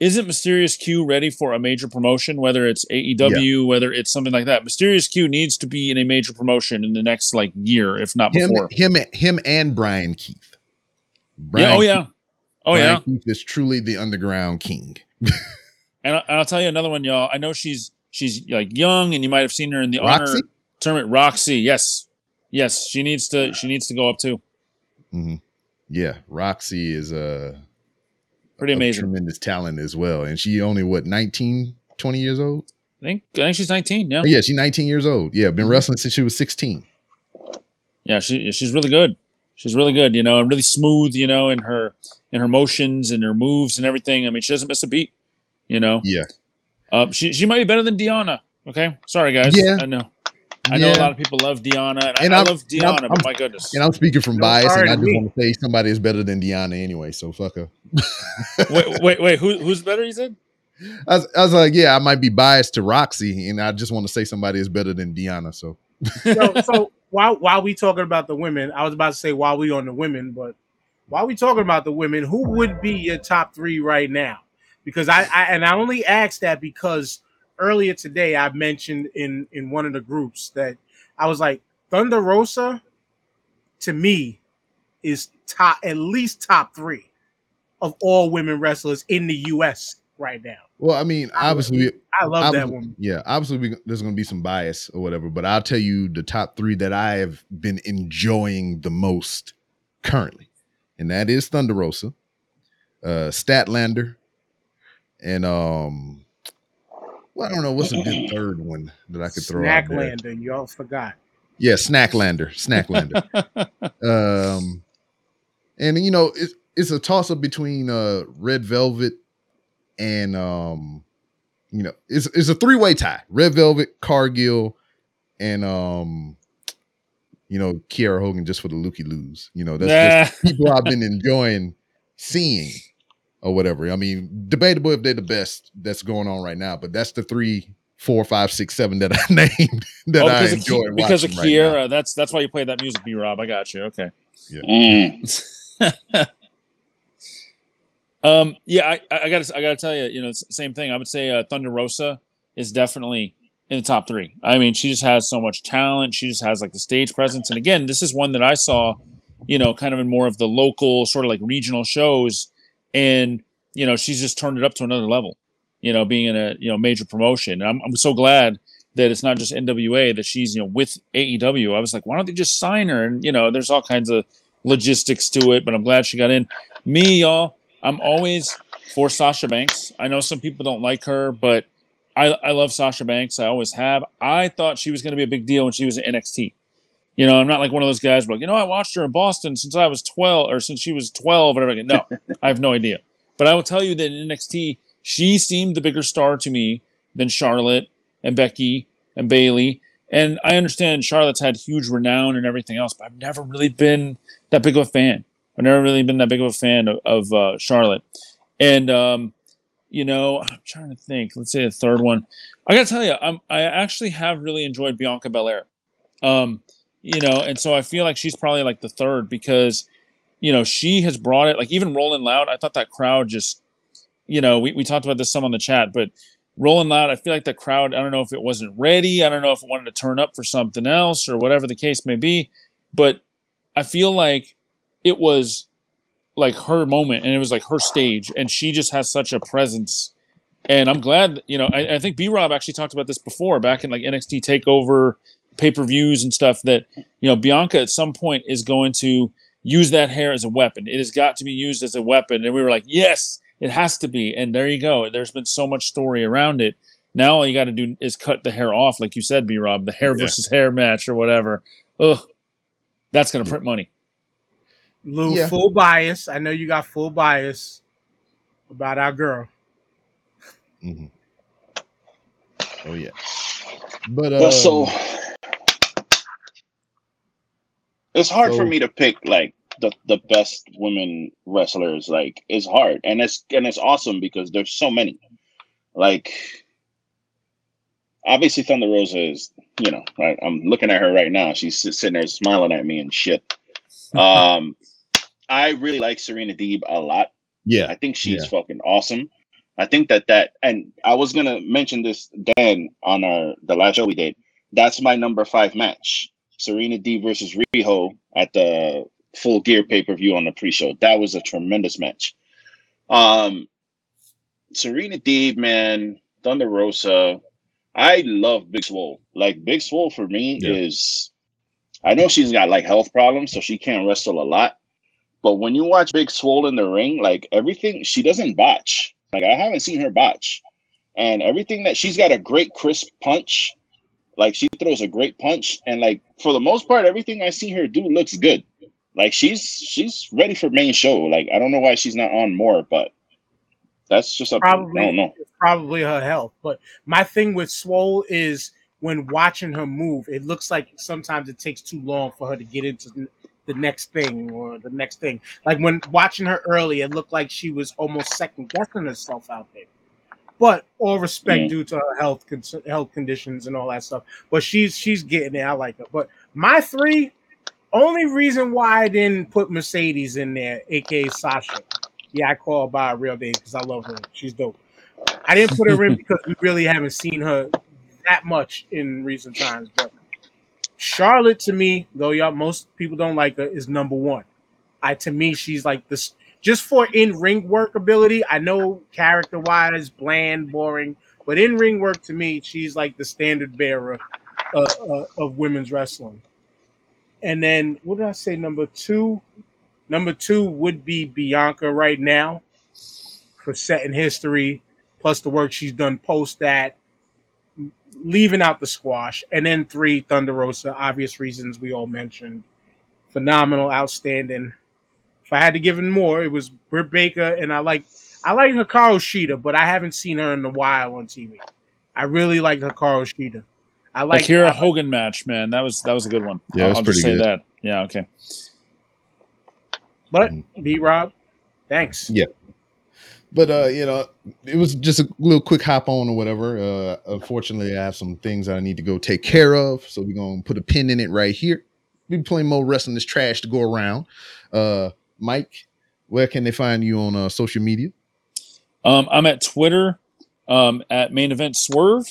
Isn't Mysterious Q ready for a major promotion, whether it's AEW, whether it's something like that? Mysterious Q needs to be in a major promotion in the next like year, if not him before. him him and brian keith yeah, oh yeah, Keith- oh Brian yeah. keith is truly the underground king And, I, and I'll tell you another one, y'all. I know she's she's like young, and you might have seen her in the honor Roxy? tournament. Roxy, yes, yes, she needs to she needs to go up too. Mhm. yeah roxy is uh, a Pretty amazing. tremendous talent as well and she only what 19 20 years old I think I think she's 19. Yeah, oh, yeah she's 19 years old yeah Mm-hmm. been wrestling since she was 16 yeah, she she's really good. She's really good, you know, and really smooth, you know, in her in her motions and her moves and everything. I mean, she doesn't miss a beat, you know. yeah Uh, she she might be better than Deonna. Okay, sorry guys. Yeah. I know. I know a lot of people love Deonna, and, And I, I love and I'm- Deonna, I'm- but my goodness. And I'm speaking from No, bias, and I just me. want to say somebody is better than Deonna anyway. So fuck her. wait, wait, wait. Who, who's better? You said? I was, I was like, yeah, I might be biased to Roxy, and I just want to say somebody is better than Deonna. So so, so while while we talking about the women, I was about to say while we on the women, but while we talking about the women, who would be your top three right now? Because I, I and I only asked that because earlier today I mentioned in in one of the groups that I was like Thunder Rosa to me is top at least top three of all women wrestlers in the U.S. right now. well, I mean, obviously, I love that obviously- woman. yeah, obviously, we, there's going to be some bias or whatever, but I'll tell you the top three that I have been enjoying the most currently, and that is Thunder Rosa, uh, Statlander, and um, well, I don't know what's a good third one that I could throw out there. Snacklander, y'all forgot. Yeah, Snacklander, Snacklander. um, and you know it's it's a toss up between uh Red Velvet and um, you know it's it's a three way tie: Red Velvet, Cargill, and um, you know Kiera Hogan just for the looky loos. You know that's just people I've been enjoying seeing or whatever. I mean, debatable if they're the best that's going on right now, but that's the three, four, five, six, seven that I named that Oh, I of, enjoy because of watching right now. Kiera. that's that's why you play that music, B Rob. I got you. Okay. Mm. Um, yeah, I, I gotta, I gotta tell you, you know, same thing. I would say uh, Thunder Rosa is definitely in the top three. I mean, she just has so much talent. She just has like the stage presence. And again, this is one that I saw, you know, kind of in more of the local, sort of like regional shows, and you know, she's just turned it up to another level. You know, being in a you know major promotion. And I'm, I'm so glad that it's not just NWA that she's you know with AEW. I was like, why don't they just sign her? And you know, there's all kinds of logistics to it, but I'm glad she got in. Me, y'all, I'm always for Sasha Banks. I know some people don't like her, but I, I love Sasha Banks. I always have. I thought she was going to be a big deal when she was at NXT. You know, I'm not like one of those guys where, like, you know, I watched her in Boston since I was 12 or since she was 12, whatever. No, I have no idea. But I will tell you that in NXT, she seemed the bigger star to me than Charlotte and Becky and Bayley. And I understand Charlotte's had huge renown and everything else, but I've never really been that big of a fan. I've never really been that big of a fan of, of uh, Charlotte. And um, you know, I'm trying to think. Let's say the third one. I gotta tell you, I'm I actually have really enjoyed Bianca Belair. Um, you know, and so I feel like she's probably like the third because, you know, she has brought it. Like even Rolling Loud, I thought that crowd just, you know, we, we talked about this some on the chat, but Rolling Loud, I feel like the crowd. I don't know if it wasn't ready. I don't know if it wanted to turn up for something else or whatever the case may be, but I feel like it was like her moment and it was like her stage and she just has such a presence and i'm glad you know i, I think b-rob actually talked about this before back in like nxt takeover pay-per-views and stuff that you know bianca at some point is going to use that hair as a weapon it has got to be used as a weapon and we were like yes it has to be and there you go there's been so much story around it now all you got to do is cut the hair off like you said b-rob the hair Yeah. versus hair match or whatever Ugh, that's going to print money Lou, Yeah. full bias. I know you got full bias about our girl. Mm-hmm. Oh yeah, but Well, so um, it's hard for me to pick like the, the best women wrestlers. Like it's hard, and it's and it's awesome because there's so many. Like obviously, Thunder Rosa is you know right. I'm looking at her right now. She's sitting there smiling at me and shit. Um, I really like Serena Deeb a lot. yeah, I think she's fucking awesome. I think that that and I was gonna mention this Dan on our the last show we did. That's my number five match. Serena Deeb versus Riho at the full gear pay-per-view on the pre-show. That was a tremendous match. Um Serena Deeb, man, Thunder Rosa. I love Big Swole. Like Big Swole for me Yeah. is I know she's got like health problems, so she can't wrestle a lot. But when you watch Big Swole in the ring, like everything, she doesn't botch. Like I haven't seen her botch, and everything that she's got a great crisp punch. Like she throws a great punch, and like for the most part, everything I see her do looks good. Like she's she's ready for main show. Like I don't know why she's not on more, but that's just up. Probably, I don't know. probably her health. But my thing with Swole is when watching her move, it looks like sometimes it takes too long for her to get into the- the next thing or the next thing. Like when watching her early, it looked like she was almost second guessing herself out there. But all respect Mm. due to her health con- health conditions and all that stuff. But she's she's getting it. I like her. But my three, only reason why I didn't put Mercedes in there, aka Sasha. Yeah, I call her by her real name because I love her. She's dope. I didn't put her in because we really haven't seen her that much in recent times. But Charlotte, to me, though y'all most people don't like her, is number one. I to me, she's like this just for in ring work ability. I know character wise, bland, boring, but in ring work to me, she's like the standard bearer uh, uh, of women's wrestling. And then what did I say? Number two, number two would be Bianca right now for setting history plus the work she's done post that, leaving out the squash, and then three Thunder Rosa, obvious reasons we all mentioned, phenomenal, outstanding. If I had to give him more, it was Britt Baker, and I like I like Hikaru Shida, but I haven't seen her in a while on TV. I really like Hikaru Shida. I like Akira Hogan match, man. That was that was a good one. Yeah, I'll, was I'll just say good. that. Yeah, okay. but B Rob, thanks. Yeah. But uh, you know, it was just a little quick hop on or whatever. Uh, unfortunately, I have some things that I need to go take care of, so we're gonna put a pin in it right here. We playing more wrestling this trash to go around. Uh, Mike, where can they find you on uh, social media? Um, I'm at Twitter um, at Main Event Swerve,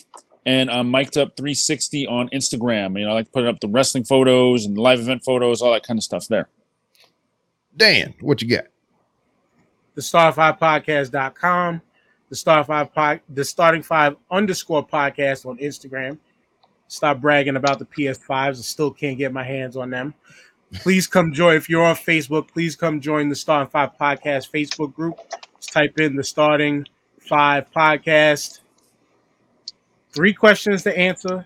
and I'm mic'd up 360 on Instagram. You know, I like to put up the wrestling photos and live event photos, all that kind of stuff there. Dan, what you got? the star5podcast.com, the star five pod, the starting five underscore podcast on Instagram. Stop bragging about the PS5s. I still can't get my hands on them. Please come join. If you're on Facebook, please come join the Starting Five Podcast Facebook group. Just type in the Starting Five Podcast. Three questions to answer.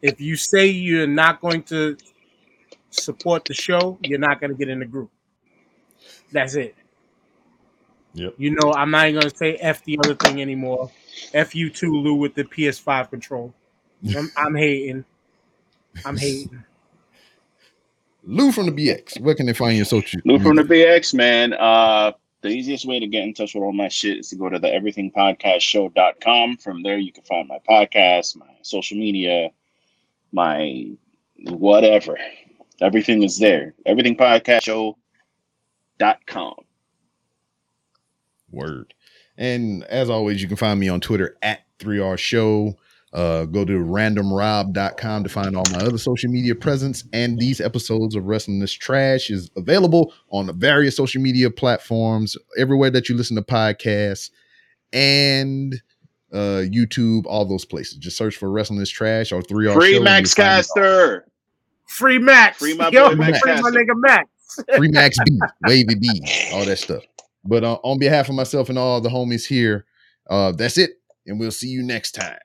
If you say you're not going to support the show, you're not going to get in the group. That's it. Yep. You know, I'm not even gonna say F the other thing anymore. F you too, Lou, with the PS5 control. I'm, I'm hating. I'm hating. Lou from the BX. Where can they find your social? Lou from the BX, man. Uh, the easiest way to get in touch with all my shit is to go to the everythingpodcastshow.com. From there, you can find my podcast, my social media, my whatever. Everything is there. Everythingpodcastshow.com. Word. And as always, you can find me on Twitter at 3R Show. Uh, go to randomrob.com to find all my other social media presence. And these episodes of Wrestling This Trash is available on the various social media platforms, everywhere that you listen to podcasts and uh, YouTube, all those places. Just search for Wrestling This Trash or 3R Free Show. Max you'll find it all. Caster. Free Max. Free my Yo, boy Max free my nigga Max. Free Max B, Wavy B, all that stuff. But uh, on behalf of myself and all the homies here, uh, that's it. And we'll see you next time.